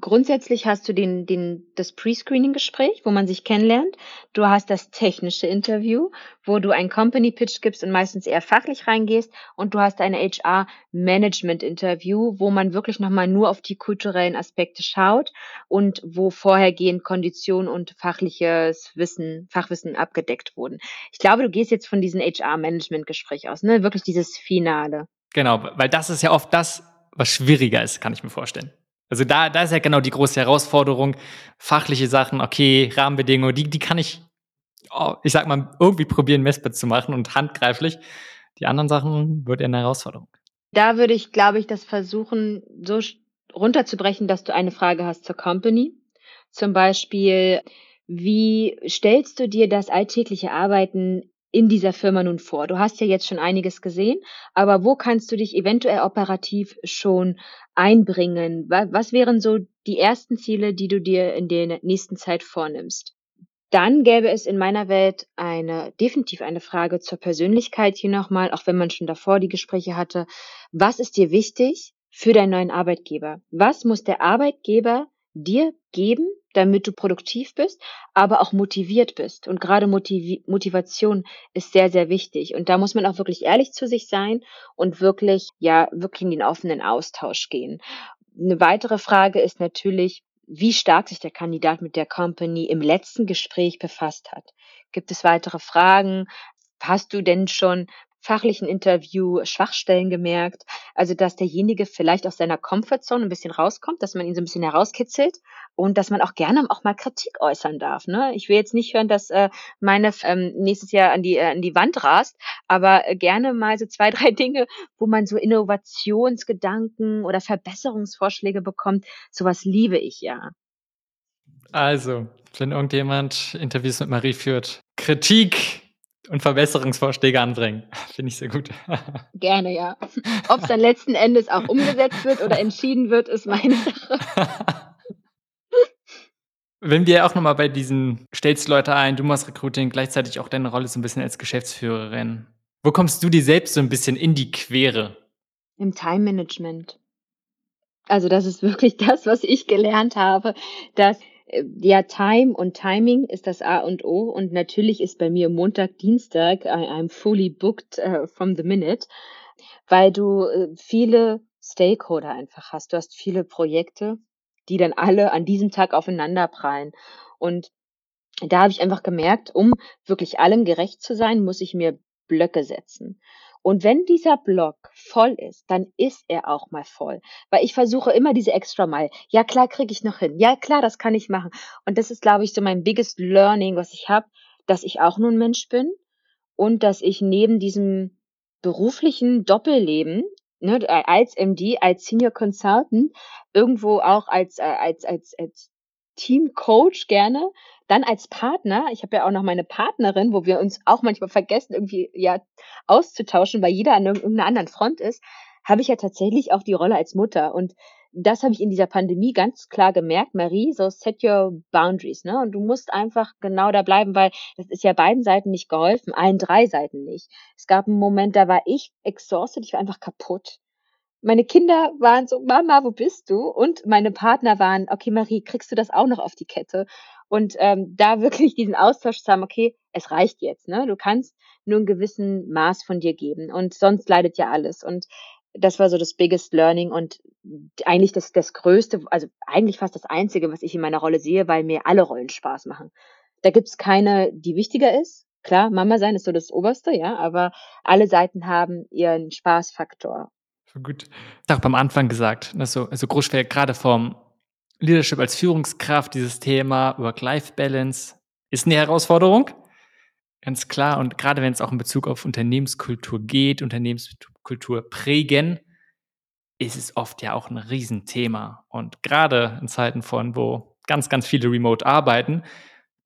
Grundsätzlich hast du den, den, das Pre-Screening-Gespräch, wo man sich kennenlernt. Du hast das technische Interview, wo du einen Company-Pitch gibst und meistens eher fachlich reingehst. Und du hast eine HR-Management-Interview, wo man wirklich nochmal nur auf die kulturellen Aspekte schaut und wo vorhergehend Kondition und fachliches Wissen, Fachwissen abgedeckt wurden. Ich glaube, du gehst jetzt von diesem HR-Management-Gespräch aus, ne? Wirklich dieses Finale. Genau, weil das ist ja oft das, was schwieriger ist, kann ich mir vorstellen. Also da, da ist ja genau die große Herausforderung. Fachliche Sachen, okay, Rahmenbedingungen, die, die kann ich, oh, ich sag mal, irgendwie probieren, messbar zu machen und handgreiflich. Die anderen Sachen wird eher eine Herausforderung. Da würde ich, glaube ich, das versuchen, so runterzubrechen, dass du eine Frage hast zur Company. Zum Beispiel, wie stellst du dir das alltägliche Arbeiten in dieser Firma nun vor? Du hast ja jetzt schon einiges gesehen, aber wo kannst du dich eventuell operativ schon einbringen? Was wären so die ersten Ziele, die du dir in der nächsten Zeit vornimmst? Dann gäbe es in meiner Welt eine definitiv eine Frage zur Persönlichkeit hier nochmal, auch wenn man schon davor die Gespräche hatte. Was ist dir wichtig für deinen neuen Arbeitgeber? Was muss der Arbeitgeber dir geben, damit du produktiv bist, aber auch motiviert bist. Und gerade Motiv Motivation ist sehr, sehr wichtig. Und da muss man auch wirklich ehrlich zu sich sein und wirklich, ja, wirklich in den offenen Austausch gehen. Eine weitere Frage ist natürlich, wie stark sich der Kandidat mit der Company im letzten Gespräch befasst hat. Gibt es weitere Fragen? Hast du denn schon fachlichen Interview Schwachstellen gemerkt. Also, dass derjenige vielleicht aus seiner Comfortzone ein bisschen rauskommt, dass man ihn so ein bisschen herauskitzelt und dass man auch gerne auch mal Kritik äußern darf. Ne? Ich will jetzt nicht hören, dass äh, meine ähm, nächstes Jahr an die, äh, an die Wand rast, aber äh, gerne mal so zwei, drei Dinge, wo man so Innovationsgedanken oder Verbesserungsvorschläge bekommt. Sowas liebe ich ja. Also, wenn irgendjemand Interviews mit Marie führt, Kritik und Verbesserungsvorschläge anbringen. Finde ich sehr gut. Gerne, ja. Ob es dann letzten Endes auch umgesetzt wird oder entschieden wird, ist meine Sache. Wenn wir auch nochmal bei diesen, stellst Leute ein, du machst Recruiting, gleichzeitig auch deine Rolle so ein bisschen als Geschäftsführerin. Wo kommst du dir selbst so ein bisschen in die Quere? Im Time Management. Also das ist wirklich das, was ich gelernt habe, dass ja, Time und Timing ist das A und O. Und natürlich ist bei mir Montag, Dienstag, I'm fully booked uh, from the minute, weil du äh, viele Stakeholder einfach hast. Du hast viele Projekte, die dann alle an diesem Tag aufeinander prallen. Und da habe ich einfach gemerkt, um wirklich allem gerecht zu sein, muss ich mir Blöcke setzen. Und wenn dieser Block voll ist, dann ist er auch mal voll. Weil ich versuche immer diese extra Mile. Ja, klar, kriege ich noch hin. Ja, klar, das kann ich machen. Und das ist, glaube ich, so mein biggest learning, was ich habe, dass ich auch nur ein Mensch bin und dass ich neben diesem beruflichen Doppelleben ne, als MD, als Senior Consultant, irgendwo auch als, äh, als, als, als Teamcoach gerne dann als Partner, ich habe ja auch noch meine Partnerin, wo wir uns auch manchmal vergessen, irgendwie ja auszutauschen, weil jeder an irgendeiner anderen Front ist, habe ich ja tatsächlich auch die Rolle als Mutter. Und das habe ich in dieser Pandemie ganz klar gemerkt, Marie, so set your boundaries, ne? Und du musst einfach genau da bleiben, weil das ist ja beiden Seiten nicht geholfen, allen drei Seiten nicht. Es gab einen Moment, da war ich exhausted, ich war einfach kaputt. Meine Kinder waren so, Mama, wo bist du? Und meine Partner waren, okay, Marie, kriegst du das auch noch auf die Kette? Und ähm, da wirklich diesen Austausch zu haben, okay, es reicht jetzt, ne? Du kannst nur einen gewissen Maß von dir geben und sonst leidet ja alles. Und das war so das biggest learning und eigentlich das, das größte, also eigentlich fast das einzige, was ich in meiner Rolle sehe, weil mir alle Rollen Spaß machen. Da gibt's keine, die wichtiger ist. Klar, Mama sein ist so das Oberste, ja, aber alle Seiten haben ihren Spaßfaktor. Gut. Ich habe am Anfang gesagt, also, also Großschwer gerade vom Leadership als Führungskraft, dieses Thema Work-Life-Balance ist eine Herausforderung. Ganz klar. Und gerade wenn es auch in Bezug auf Unternehmenskultur geht, Unternehmenskultur prägen, ist es oft ja auch ein Riesenthema. Und gerade in Zeiten von, wo ganz, ganz viele remote arbeiten,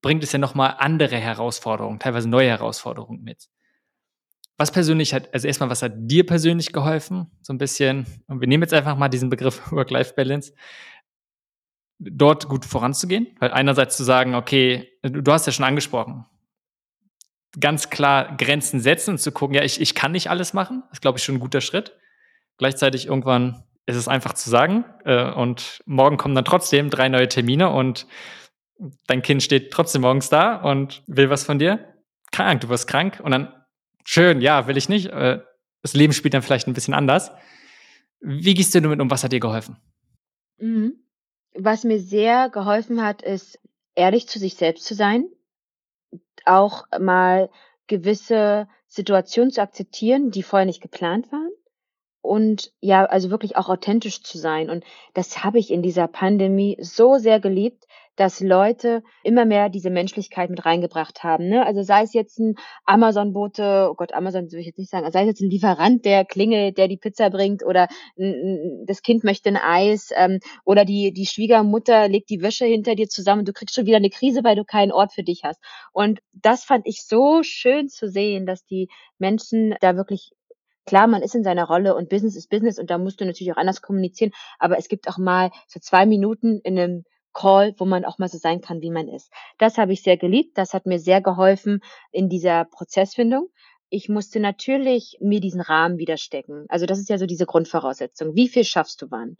bringt es ja nochmal andere Herausforderungen, teilweise neue Herausforderungen mit. Was persönlich hat, also erstmal, was hat dir persönlich geholfen? So ein bisschen, und wir nehmen jetzt einfach mal diesen Begriff Work-Life-Balance dort gut voranzugehen, weil einerseits zu sagen, okay, du hast ja schon angesprochen, ganz klar Grenzen setzen und zu gucken, ja, ich, ich kann nicht alles machen, ist, glaube ich, schon ein guter Schritt. Gleichzeitig irgendwann ist es einfach zu sagen äh, und morgen kommen dann trotzdem drei neue Termine und dein Kind steht trotzdem morgens da und will was von dir. Krank, du wirst krank und dann schön, ja, will ich nicht. Äh, das Leben spielt dann vielleicht ein bisschen anders. Wie gehst du damit um? Was hat dir geholfen? Mhm. Was mir sehr geholfen hat, ist, ehrlich zu sich selbst zu sein, auch mal gewisse Situationen zu akzeptieren, die vorher nicht geplant waren. Und ja, also wirklich auch authentisch zu sein. Und das habe ich in dieser Pandemie so sehr geliebt, dass Leute immer mehr diese Menschlichkeit mit reingebracht haben. Ne? Also sei es jetzt ein Amazon-Bote, oh Gott, Amazon will ich jetzt nicht sagen, sei es jetzt ein Lieferant, der klingelt, der die Pizza bringt oder das Kind möchte ein Eis ähm, oder die, die Schwiegermutter legt die Wäsche hinter dir zusammen und du kriegst schon wieder eine Krise, weil du keinen Ort für dich hast. Und das fand ich so schön zu sehen, dass die Menschen da wirklich Klar, man ist in seiner Rolle und Business ist Business und da musst du natürlich auch anders kommunizieren, aber es gibt auch mal so zwei Minuten in einem Call, wo man auch mal so sein kann, wie man ist. Das habe ich sehr geliebt. Das hat mir sehr geholfen in dieser Prozessfindung. Ich musste natürlich mir diesen Rahmen wieder stecken. Also das ist ja so diese Grundvoraussetzung. Wie viel schaffst du wann?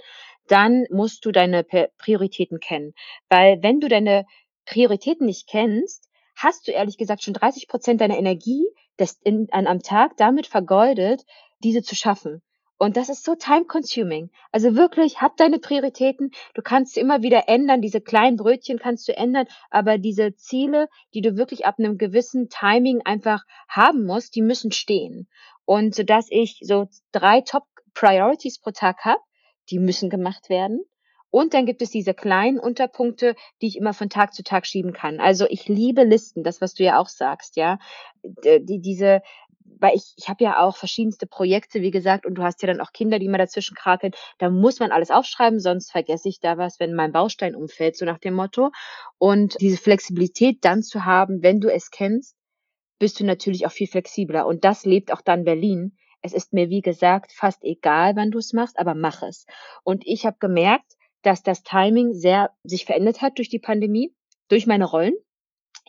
Dann musst du deine Prioritäten kennen. Weil wenn du deine Prioritäten nicht kennst, hast du ehrlich gesagt schon 30 Prozent deiner Energie des, in, an, am Tag damit vergeudet, diese zu schaffen. Und das ist so time consuming. Also wirklich, hab deine Prioritäten. Du kannst immer wieder ändern. Diese kleinen Brötchen kannst du ändern. Aber diese Ziele, die du wirklich ab einem gewissen Timing einfach haben musst, die müssen stehen. Und so dass ich so drei Top Priorities pro Tag habe, die müssen gemacht werden. Und dann gibt es diese kleinen Unterpunkte, die ich immer von Tag zu Tag schieben kann. Also ich liebe Listen, das, was du ja auch sagst, ja. Die, diese, weil ich, ich habe ja auch verschiedenste Projekte, wie gesagt, und du hast ja dann auch Kinder, die immer dazwischen krakeln. Da muss man alles aufschreiben, sonst vergesse ich da was, wenn mein Baustein umfällt, so nach dem Motto. Und diese Flexibilität dann zu haben, wenn du es kennst, bist du natürlich auch viel flexibler. Und das lebt auch dann Berlin. Es ist mir, wie gesagt, fast egal, wann du es machst, aber mach es. Und ich habe gemerkt, dass das Timing sehr sich verändert hat durch die Pandemie, durch meine Rollen.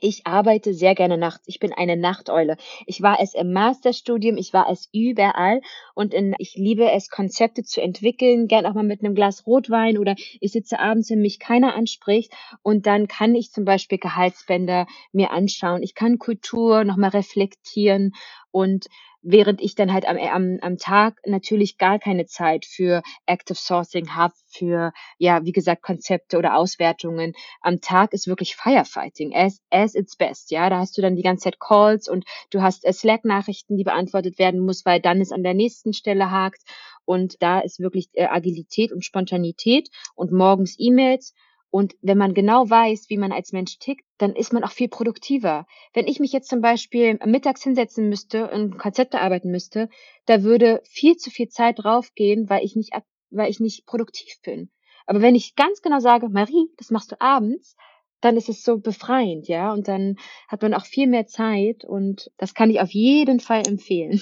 Ich arbeite sehr gerne nachts. Ich bin eine Nachteule. Ich war es im Masterstudium, ich war es überall und in, ich liebe es, Konzepte zu entwickeln, gern auch mal mit einem Glas Rotwein oder ich sitze abends, wenn mich keiner anspricht und dann kann ich zum Beispiel Gehaltsbänder mir anschauen. Ich kann Kultur nochmal reflektieren und während ich dann halt am, am, am Tag natürlich gar keine Zeit für Active Sourcing habe, für, ja, wie gesagt, Konzepte oder Auswertungen. Am Tag ist wirklich Firefighting, as, as its best, ja. Da hast du dann die ganze Zeit Calls und du hast äh, Slack-Nachrichten, die beantwortet werden muss, weil dann es an der nächsten Stelle hakt. Und da ist wirklich äh, Agilität und Spontanität und morgens E-Mails und wenn man genau weiß, wie man als Mensch tickt, dann ist man auch viel produktiver. Wenn ich mich jetzt zum Beispiel mittags hinsetzen müsste und Konzepte arbeiten müsste, da würde viel zu viel Zeit draufgehen, weil ich nicht, weil ich nicht produktiv bin. Aber wenn ich ganz genau sage, Marie, das machst du abends, dann ist es so befreiend, ja, und dann hat man auch viel mehr Zeit und das kann ich auf jeden Fall empfehlen.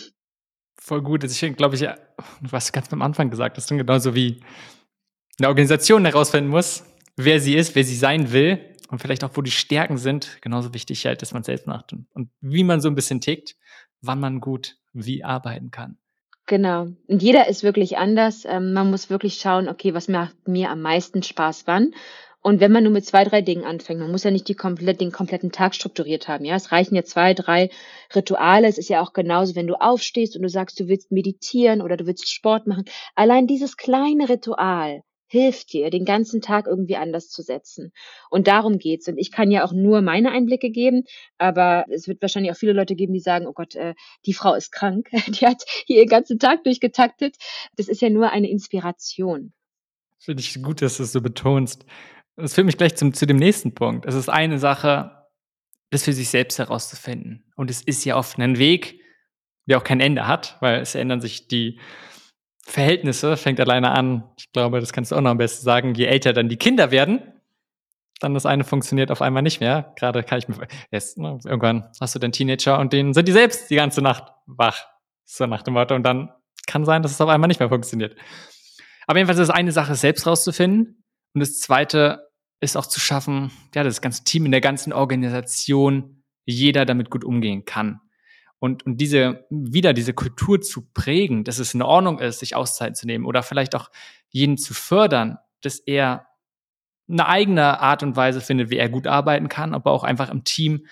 Voll gut. Also ich glaube ich, was ganz am Anfang gesagt hast, genauso wie eine Organisation herausfinden muss, wer sie ist, wer sie sein will und vielleicht auch, wo die Stärken sind, genauso wichtig halt, dass man selbst macht und, wie man so ein bisschen tickt, wann man gut wie arbeiten kann. Genau. Und jeder ist wirklich anders. Ähm, man muss wirklich schauen, okay, was macht mir am meisten Spaß wann? Und wenn man nur mit zwei, drei Dingen anfängt, man muss ja nicht die komplett, den kompletten Tag strukturiert haben. Ja, es reichen ja zwei, drei Rituale. Es ist ja auch genauso, wenn du aufstehst und du sagst, du willst meditieren oder du willst Sport machen. Allein dieses kleine Ritual hilft dir, den ganzen Tag irgendwie anders zu setzen. Und darum geht's. Und ich kann ja auch nur meine Einblicke geben, aber es wird wahrscheinlich auch viele Leute geben, die sagen, oh Gott, äh, die Frau ist krank, die hat hier den ganzen Tag durchgetaktet. Das ist ja nur eine Inspiration. Finde ich gut, dass du es so betonst. Das führt mich gleich zum, zu dem nächsten Punkt. Es ist eine Sache, das für sich selbst herauszufinden. Und es ist ja oft ein Weg, der auch kein Ende hat, weil es ändern sich die Verhältnisse fängt alleine an. Ich glaube, das kannst du auch noch am besten sagen. Je älter dann die Kinder werden, dann das eine funktioniert auf einmal nicht mehr. Gerade kann ich mir jetzt, ne, irgendwann hast du den Teenager und denen sind die selbst die ganze Nacht wach. So nach dem Motto. Und dann kann sein, dass es auf einmal nicht mehr funktioniert. Aber jedenfalls ist eine Sache, selbst rauszufinden. Und das zweite ist auch zu schaffen, ja, das ganze Team in der ganzen Organisation, jeder damit gut umgehen kann. Und, und diese, wieder diese Kultur zu prägen, dass es in Ordnung ist, sich Auszeiten zu nehmen oder vielleicht auch jeden zu fördern, dass er eine eigene Art und Weise findet, wie er gut arbeiten kann, aber auch einfach im Team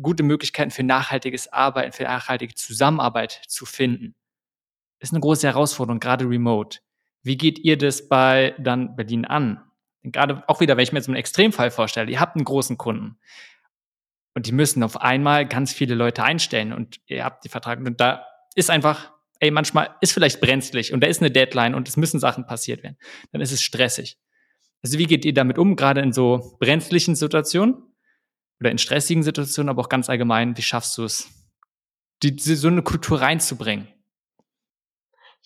gute Möglichkeiten für nachhaltiges Arbeiten, für nachhaltige Zusammenarbeit zu finden. Ist eine große Herausforderung, gerade remote. Wie geht ihr das bei dann Berlin an? Gerade auch wieder, wenn ich mir jetzt einen Extremfall vorstelle, ihr habt einen großen Kunden. Und die müssen auf einmal ganz viele Leute einstellen und ihr habt die Vertrag. Und da ist einfach, ey, manchmal ist vielleicht brenzlig und da ist eine Deadline und es müssen Sachen passiert werden. Dann ist es stressig. Also wie geht ihr damit um, gerade in so brenzlichen Situationen oder in stressigen Situationen, aber auch ganz allgemein, wie schaffst du es, die, so eine Kultur reinzubringen?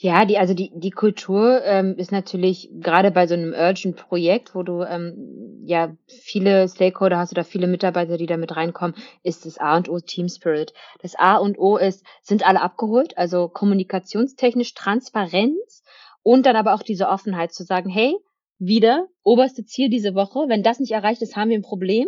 Ja, die also die die Kultur, ähm, ist natürlich gerade bei so einem Urgent-Projekt, wo du, ähm, ja viele Stakeholder hast oder viele Mitarbeiter, die da mit reinkommen, ist das A und O Team Spirit. Das A und O ist, sind alle abgeholt, also kommunikationstechnisch Transparenz und dann aber auch diese Offenheit zu sagen: „Hey, wieder oberste Ziel diese Woche. Wenn das nicht erreicht ist, haben wir ein Problem.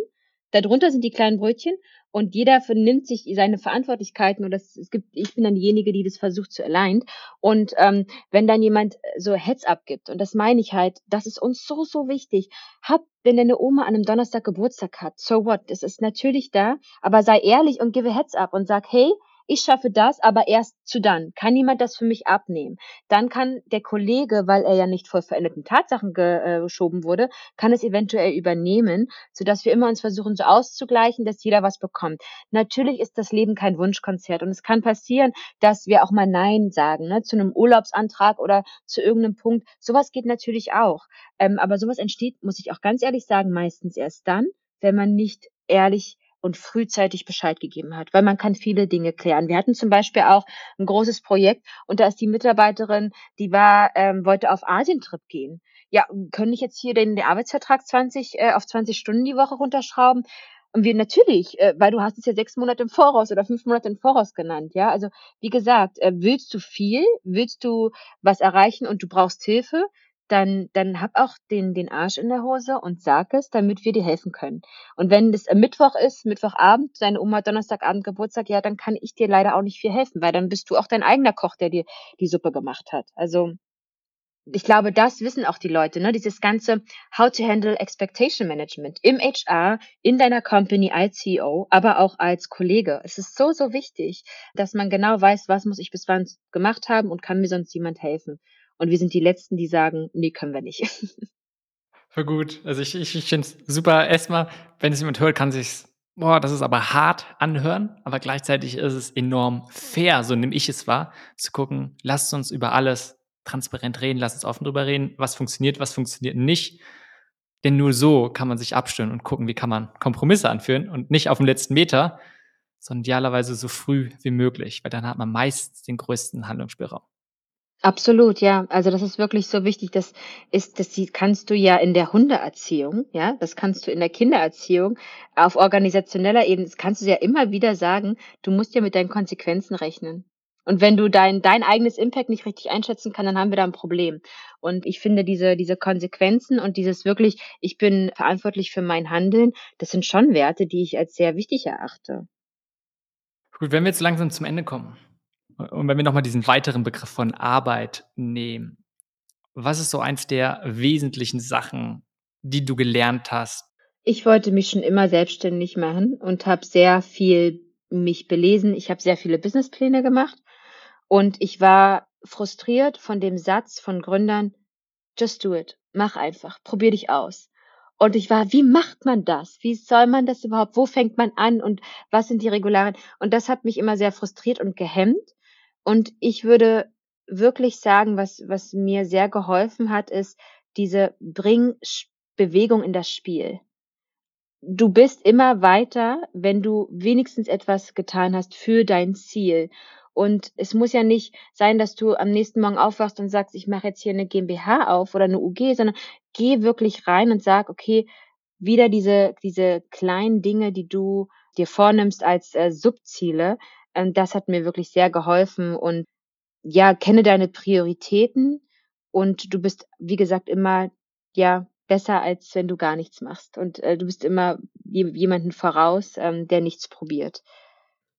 Darunter sind die kleinen Brötchen und jeder nimmt sich seine Verantwortlichkeiten und das, es gibt, ich bin dann diejenige, die das versucht zu alignen. Und ähm, wenn dann jemand so Heads abgibt, und das meine ich halt, das ist uns so, so wichtig. Hab, wenn deine Oma an einem Donnerstag Geburtstag hat, so what, das ist natürlich da, aber sei ehrlich und give a Heads up und sag, hey, ich schaffe das, aber erst zu dann. Kann niemand das für mich abnehmen? Dann kann der Kollege, weil er ja nicht vor veränderten Tatsachen geschoben wurde, kann es eventuell übernehmen, sodass wir immer uns versuchen, so auszugleichen, dass jeder was bekommt. Natürlich ist das Leben kein Wunschkonzert und es kann passieren, dass wir auch mal Nein sagen, ne, zu einem Urlaubsantrag oder zu irgendeinem Punkt. Sowas geht natürlich auch. Ähm, aber sowas entsteht, muss ich auch ganz ehrlich sagen, meistens erst dann, wenn man nicht ehrlich und frühzeitig Bescheid gegeben hat, weil man kann viele Dinge klären. Wir hatten zum Beispiel auch ein großes Projekt und da ist die Mitarbeiterin, die war, ähm, wollte auf Asientrip gehen. Ja, können ich jetzt hier den, den Arbeitsvertrag 20 äh, auf 20 Stunden die Woche runterschrauben? Und wir natürlich, äh, weil du hast es ja sechs Monate im Voraus oder fünf Monate im Voraus genannt, ja. Also wie gesagt, äh, willst du viel, willst du was erreichen und du brauchst Hilfe, dann, dann hab auch den, den Arsch in der Hose und sag es, damit wir dir helfen können. Und wenn es Mittwoch ist, Mittwochabend, deine Oma hat Donnerstagabend Geburtstag, ja, dann kann ich dir leider auch nicht viel helfen, weil dann bist du auch dein eigener Koch, der dir die Suppe gemacht hat. Also, ich glaube, das wissen auch die Leute, ne? Dieses ganze How to Handle Expectation Management im HR, in deiner Company als CEO, aber auch als Kollege. Es ist so, so wichtig, dass man genau weiß, was muss ich bis wann gemacht haben und kann mir sonst jemand helfen. Und wir sind die Letzten, die sagen, nee, können wir nicht. Voll gut. Also ich, ich, ich finde es super. Erstmal, wenn es jemand hört, kann sich boah, das ist aber hart anhören, aber gleichzeitig ist es enorm fair, so nehme ich es wahr, zu gucken, lasst uns über alles transparent reden, lasst uns offen drüber reden, was funktioniert, was funktioniert nicht. Denn nur so kann man sich abstimmen und gucken, wie kann man Kompromisse anführen und nicht auf dem letzten Meter, sondern idealerweise so früh wie möglich, weil dann hat man meist den größten Handlungsspielraum. Absolut, ja. Also das ist wirklich so wichtig. Das ist, das kannst du ja in der Hundeerziehung, ja, das kannst du in der Kindererziehung auf organisationeller Ebene, das kannst du ja immer wieder sagen, du musst ja mit deinen Konsequenzen rechnen. Und wenn du dein, dein eigenes Impact nicht richtig einschätzen kannst, dann haben wir da ein Problem. Und ich finde diese, diese Konsequenzen und dieses wirklich, ich bin verantwortlich für mein Handeln, das sind schon Werte, die ich als sehr wichtig erachte. Gut, wenn wir jetzt langsam zum Ende kommen. Und wenn wir nochmal diesen weiteren Begriff von Arbeit nehmen, was ist so eins der wesentlichen Sachen, die du gelernt hast? Ich wollte mich schon immer selbstständig machen und habe sehr viel mich belesen. Ich habe sehr viele Businesspläne gemacht und ich war frustriert von dem Satz von Gründern, just do it, mach einfach, probier dich aus. Und ich war, wie macht man das? Wie soll man das überhaupt? Wo fängt man an und was sind die Regularien? Und das hat mich immer sehr frustriert und gehemmt. Und ich würde wirklich sagen, was, was mir sehr geholfen hat, ist diese Bring Bewegung in das Spiel. Du bist immer weiter, wenn du wenigstens etwas getan hast für dein Ziel. Und es muss ja nicht sein, dass du am nächsten Morgen aufwachst und sagst, ich mache jetzt hier eine GmbH auf oder eine UG, sondern geh wirklich rein und sag, okay, wieder diese, diese kleinen Dinge, die du dir vornimmst als äh, Subziele, ähm, das hat mir wirklich sehr geholfen und ja, kenne deine Prioritäten und du bist, wie gesagt, immer, ja, besser, als wenn du gar nichts machst. Und äh, du bist immer jemanden voraus, ähm, der nichts probiert.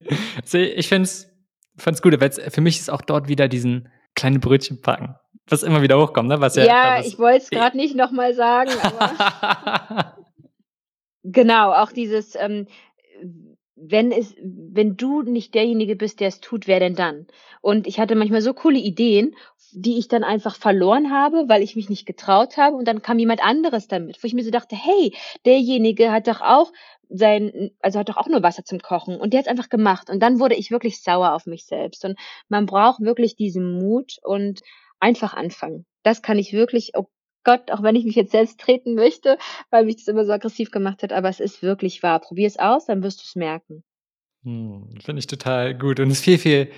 Also ich finde es gut, weil für mich ist auch dort wieder diesen kleinen Brötchen packen, was immer wieder hochkommt. Ne? Was ja, ja ich wollte es gerade nicht nochmal sagen, aber genau, auch dieses, ähm, wenn es, wenn du nicht derjenige bist, der es tut, wer denn dann? Und ich hatte manchmal so coole Ideen, die ich dann einfach verloren habe, weil ich mich nicht getraut habe und dann kam jemand anderes damit, wo ich mir so dachte, hey, derjenige hat doch auch sein, also hat doch auch nur Wasser zum Kochen und der hat es einfach gemacht und dann wurde ich wirklich sauer auf mich selbst und man braucht wirklich diesen Mut und einfach anfangen. Das kann ich wirklich, Gott, auch wenn ich mich jetzt selbst treten möchte, weil mich das immer so aggressiv gemacht hat, aber es ist wirklich wahr. Probier es aus, dann wirst du es merken. Hm, Finde ich total gut. Und es ist viel, viel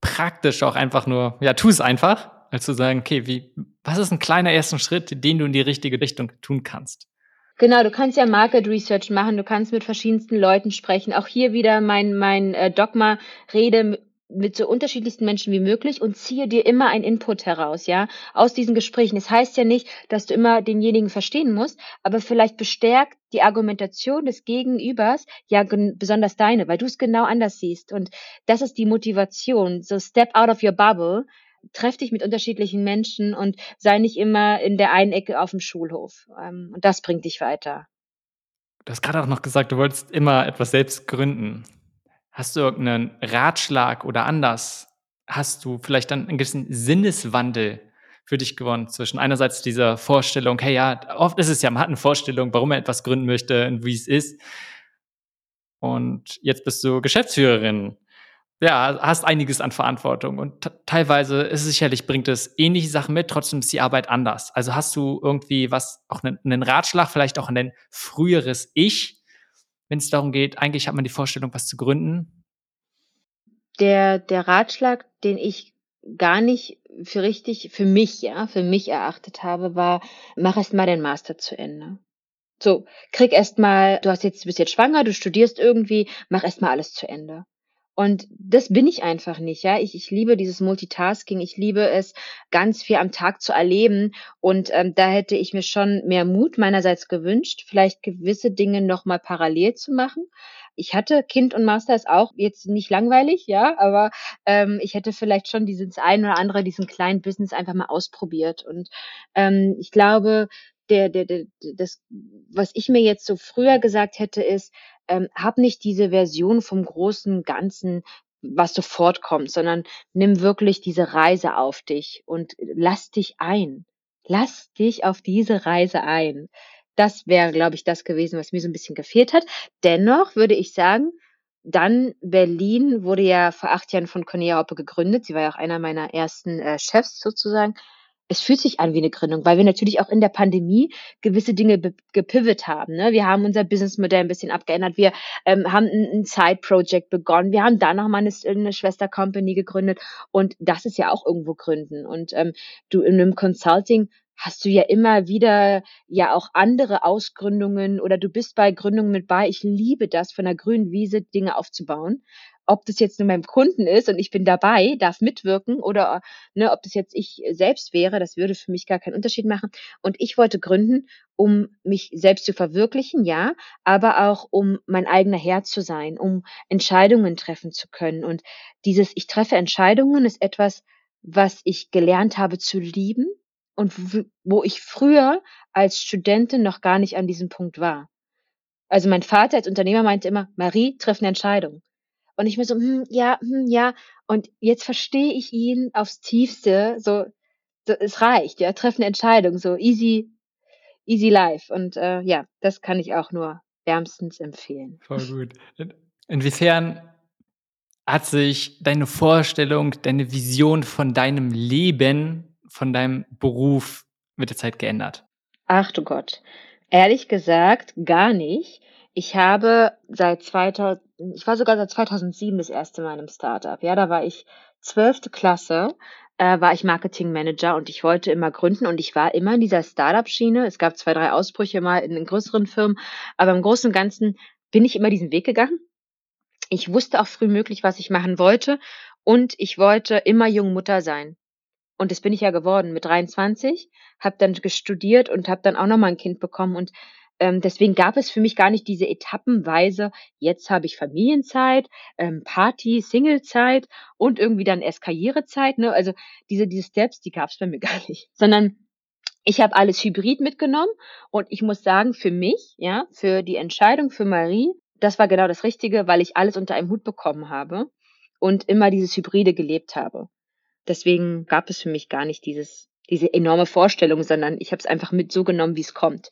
praktisch auch einfach nur, ja, tu es einfach, als zu sagen, okay, wie, was ist ein kleiner erster Schritt, den du in die richtige Richtung tun kannst? Genau, du kannst ja Market Research machen, du kannst mit verschiedensten Leuten sprechen. Auch hier wieder mein, mein äh, Dogma, rede mit so unterschiedlichsten Menschen wie möglich und ziehe dir immer ein Input heraus, ja, aus diesen Gesprächen. Es das heißt ja nicht, dass du immer denjenigen verstehen musst, aber vielleicht bestärkt die Argumentation des Gegenübers ja besonders deine, weil du es genau anders siehst. Und das ist die Motivation. So step out of your bubble treff dich mit unterschiedlichen Menschen und sei nicht immer in der einen Ecke auf dem Schulhof. Ähm, und das bringt dich weiter. Du hast gerade auch noch gesagt, du wolltest immer etwas selbst gründen. Hast du irgendeinen Ratschlag oder anders? Hast du vielleicht dann einen gewissen Sinneswandel für dich gewonnen zwischen einerseits dieser Vorstellung, hey ja, oft ist es ja, man hat eine Vorstellung, warum er etwas gründen möchte und wie es ist. Und jetzt bist du Geschäftsführerin ja, hast einiges an Verantwortung und teilweise ist es sicherlich, bringt es ähnliche Sachen mit, trotzdem ist die Arbeit anders. Also hast du irgendwie was, auch einen, einen Ratschlag, vielleicht auch an ein früheres Ich, wenn es darum geht, eigentlich hat man die Vorstellung, was zu gründen? Der, der Ratschlag, den ich gar nicht für richtig, für mich, ja, für mich erachtet habe, war, mach erst mal den Master zu Ende. So, krieg erst mal, du hast jetzt, du bist jetzt schwanger, du studierst irgendwie, mach erst mal alles zu Ende. Und das bin ich einfach nicht, ja. Ich, ich liebe dieses Multitasking, ich liebe es, ganz viel am Tag zu erleben. Und ähm, da hätte ich mir schon mehr Mut meinerseits gewünscht, vielleicht gewisse Dinge nochmal parallel zu machen. Ich hatte Kind und Master ist auch jetzt nicht langweilig, ja, aber ähm, ich hätte vielleicht schon dieses ein oder andere, diesen kleinen Business einfach mal ausprobiert. Und ähm, ich glaube, der, der, der, das, was ich mir jetzt so früher gesagt hätte, ist, ähm, hab nicht diese Version vom großen Ganzen, was sofort kommt, sondern nimm wirklich diese Reise auf dich und lass dich ein. Lass dich auf diese Reise ein. Das wäre, glaube ich, das gewesen, was mir so ein bisschen gefehlt hat. Dennoch würde ich sagen, dann Berlin wurde ja vor acht Jahren von Cornelia Hoppe gegründet. Sie war ja auch einer meiner ersten äh, Chefs sozusagen es fühlt sich an wie eine Gründung, weil wir natürlich auch in der Pandemie gewisse Dinge gepivot haben. Ne? Wir haben unser Businessmodell ein bisschen abgeändert. Wir ähm, haben ein, ein Side-Project begonnen. Wir haben dann nochmal eine, eine Schwester-Company gegründet. Und das ist ja auch irgendwo Gründen. Und ähm, du in einem Consulting hast du ja immer wieder ja auch andere Ausgründungen oder du bist bei Gründungen mit bei. Ich liebe das, von der grünen Wiese Dinge aufzubauen ob das jetzt nur meinem Kunden ist und ich bin dabei, darf mitwirken oder ne, ob das jetzt ich selbst wäre, das würde für mich gar keinen Unterschied machen. Und ich wollte gründen, um mich selbst zu verwirklichen, ja, aber auch um mein eigener Herr zu sein, um Entscheidungen treffen zu können. Und dieses Ich treffe Entscheidungen ist etwas, was ich gelernt habe zu lieben und wo ich früher als Studentin noch gar nicht an diesem Punkt war. Also mein Vater als Unternehmer meinte immer, Marie, triff eine Entscheidung. Und ich mir so, hm, ja, hm, ja. Und jetzt verstehe ich ihn aufs Tiefste. So, so es reicht, ja, treffen Entscheidung, so easy, easy life. Und äh, ja, das kann ich auch nur wärmstens empfehlen. Voll gut. Inwiefern hat sich deine Vorstellung, deine Vision von deinem Leben, von deinem Beruf mit der Zeit geändert? Ach du Gott. Ehrlich gesagt, gar nicht. Ich habe seit 2000, ich war sogar seit 2007 das erste Mal in einem Startup. Ja, da war ich zwölfte Klasse, äh, war ich Marketing Manager und ich wollte immer gründen und ich war immer in dieser Startup-Schiene. Es gab zwei, drei Ausbrüche mal in den größeren Firmen, aber im Großen und Ganzen bin ich immer diesen Weg gegangen. Ich wusste auch früh möglich, was ich machen wollte und ich wollte immer jung Mutter sein. Und das bin ich ja geworden mit 23, habe dann gestudiert und habe dann auch noch mal ein Kind bekommen und ähm, deswegen gab es für mich gar nicht diese etappenweise, jetzt habe ich Familienzeit, ähm, Party, Singlezeit und irgendwie dann erst Karrierezeit. Ne? Also diese, diese Steps, die gab es bei mir gar nicht. Sondern ich habe alles hybrid mitgenommen und ich muss sagen, für mich, ja, für die Entscheidung für Marie, das war genau das Richtige, weil ich alles unter einem Hut bekommen habe und immer dieses Hybride gelebt habe. Deswegen gab es für mich gar nicht dieses, diese enorme Vorstellung, sondern ich habe es einfach mit so genommen, wie es kommt.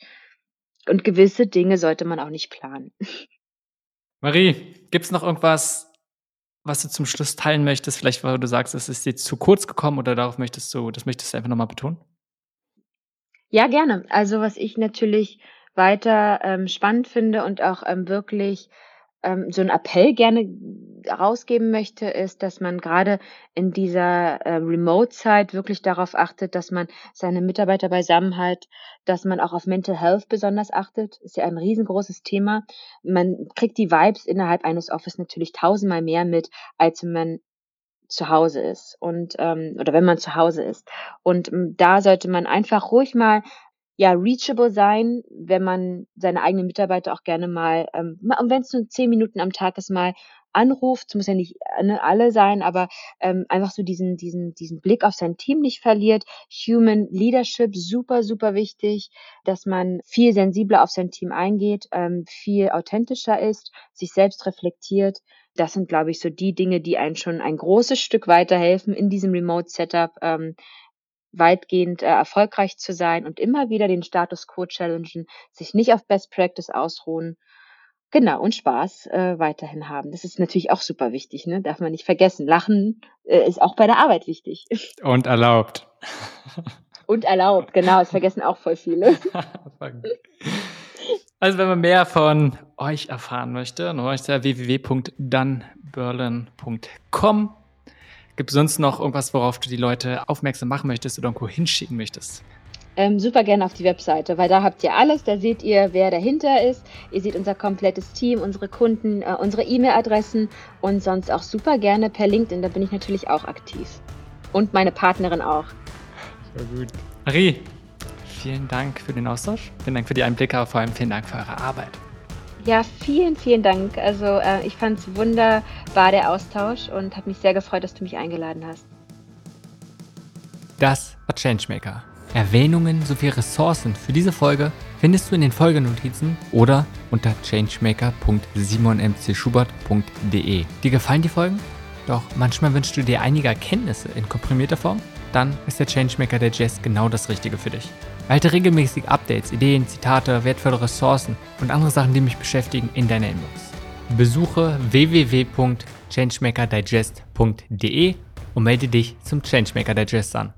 Und gewisse Dinge sollte man auch nicht planen. Marie, gibt's noch irgendwas, was du zum Schluss teilen möchtest? Vielleicht, weil du sagst, es ist jetzt zu kurz gekommen oder darauf möchtest du, das möchtest du einfach nochmal betonen? Ja, gerne. Also was ich natürlich weiter ähm, spannend finde und auch ähm, wirklich ähm, so 'n Appell gerne rausgeben möchte, ist, dass man gerade in dieser, äh, Remote-Zeit wirklich darauf achtet, dass man seine Mitarbeiter beisammen hat, dass man auch auf Mental Health besonders achtet. Ist ja ein riesengroßes Thema. Man kriegt die Vibes innerhalb eines Office natürlich tausendmal mehr mit, als wenn man zu Hause ist und, ähm oder wenn man zu Hause ist. Und, hm, da sollte man einfach ruhig mal ja, reachable sein, wenn man seine eigenen Mitarbeiter auch gerne mal, ähm, und wenn es nur 10 Minuten am Tag ist, mal anruft. Es muss ja nicht, äh, ne, alle sein, aber, ähm, einfach so diesen diesen diesen Blick auf sein Team nicht verliert. Human Leadership, super, super wichtig, dass man viel sensibler auf sein Team eingeht, ähm, viel authentischer ist, sich selbst reflektiert. Das sind, glaube ich, so die Dinge, die einen schon ein großes Stück weiterhelfen in diesem Remote Setup, ähm, weitgehend äh, erfolgreich zu sein und immer wieder den Status quo challengen, sich nicht auf Best Practice ausruhen. Genau, und Spaß äh, weiterhin haben. Das ist natürlich auch super wichtig, ne? Darf man nicht vergessen. Lachen äh, ist auch bei der Arbeit wichtig. Und erlaubt. Und erlaubt, genau, das vergessen auch voll viele. Also wenn man mehr von euch erfahren möchte, dann ist ja www.dunberlin.com. Gibt es sonst noch irgendwas, worauf du die Leute aufmerksam machen möchtest oder irgendwo hinschicken möchtest? Ähm, super gerne auf die Webseite, weil da habt ihr alles. Da seht ihr, wer dahinter ist. Ihr seht unser komplettes Team, unsere Kunden, äh, unsere E-Mail-Adressen und sonst auch super gerne per LinkedIn. Da bin ich natürlich auch aktiv. Und meine Partnerin auch. Sehr gut. Marie, vielen Dank für den Austausch. Vielen Dank für die Einblicke, aber vor allem vielen Dank für eure Arbeit. Ja, vielen, vielen Dank. Also äh, ich fand es wunderbar, der Austausch und habe mich sehr gefreut, dass du mich eingeladen hast. Das war Changemaker. Erwähnungen sowie Ressourcen für diese Folge findest du in den Folgenotizen oder unter changemake.simonmcschubert.de. Dir gefallen die Folgen? Doch manchmal wünschst du dir einige Erkenntnisse in komprimierter Form? Dann ist der Changemaker der Jazz genau das Richtige für dich. Halte regelmäßig Updates, Ideen, Zitate, wertvolle Ressourcen und andere Sachen, die mich beschäftigen, in deiner Inbox. Besuche www.changemakerdigest.de und melde dich zum Changemaker Digest an.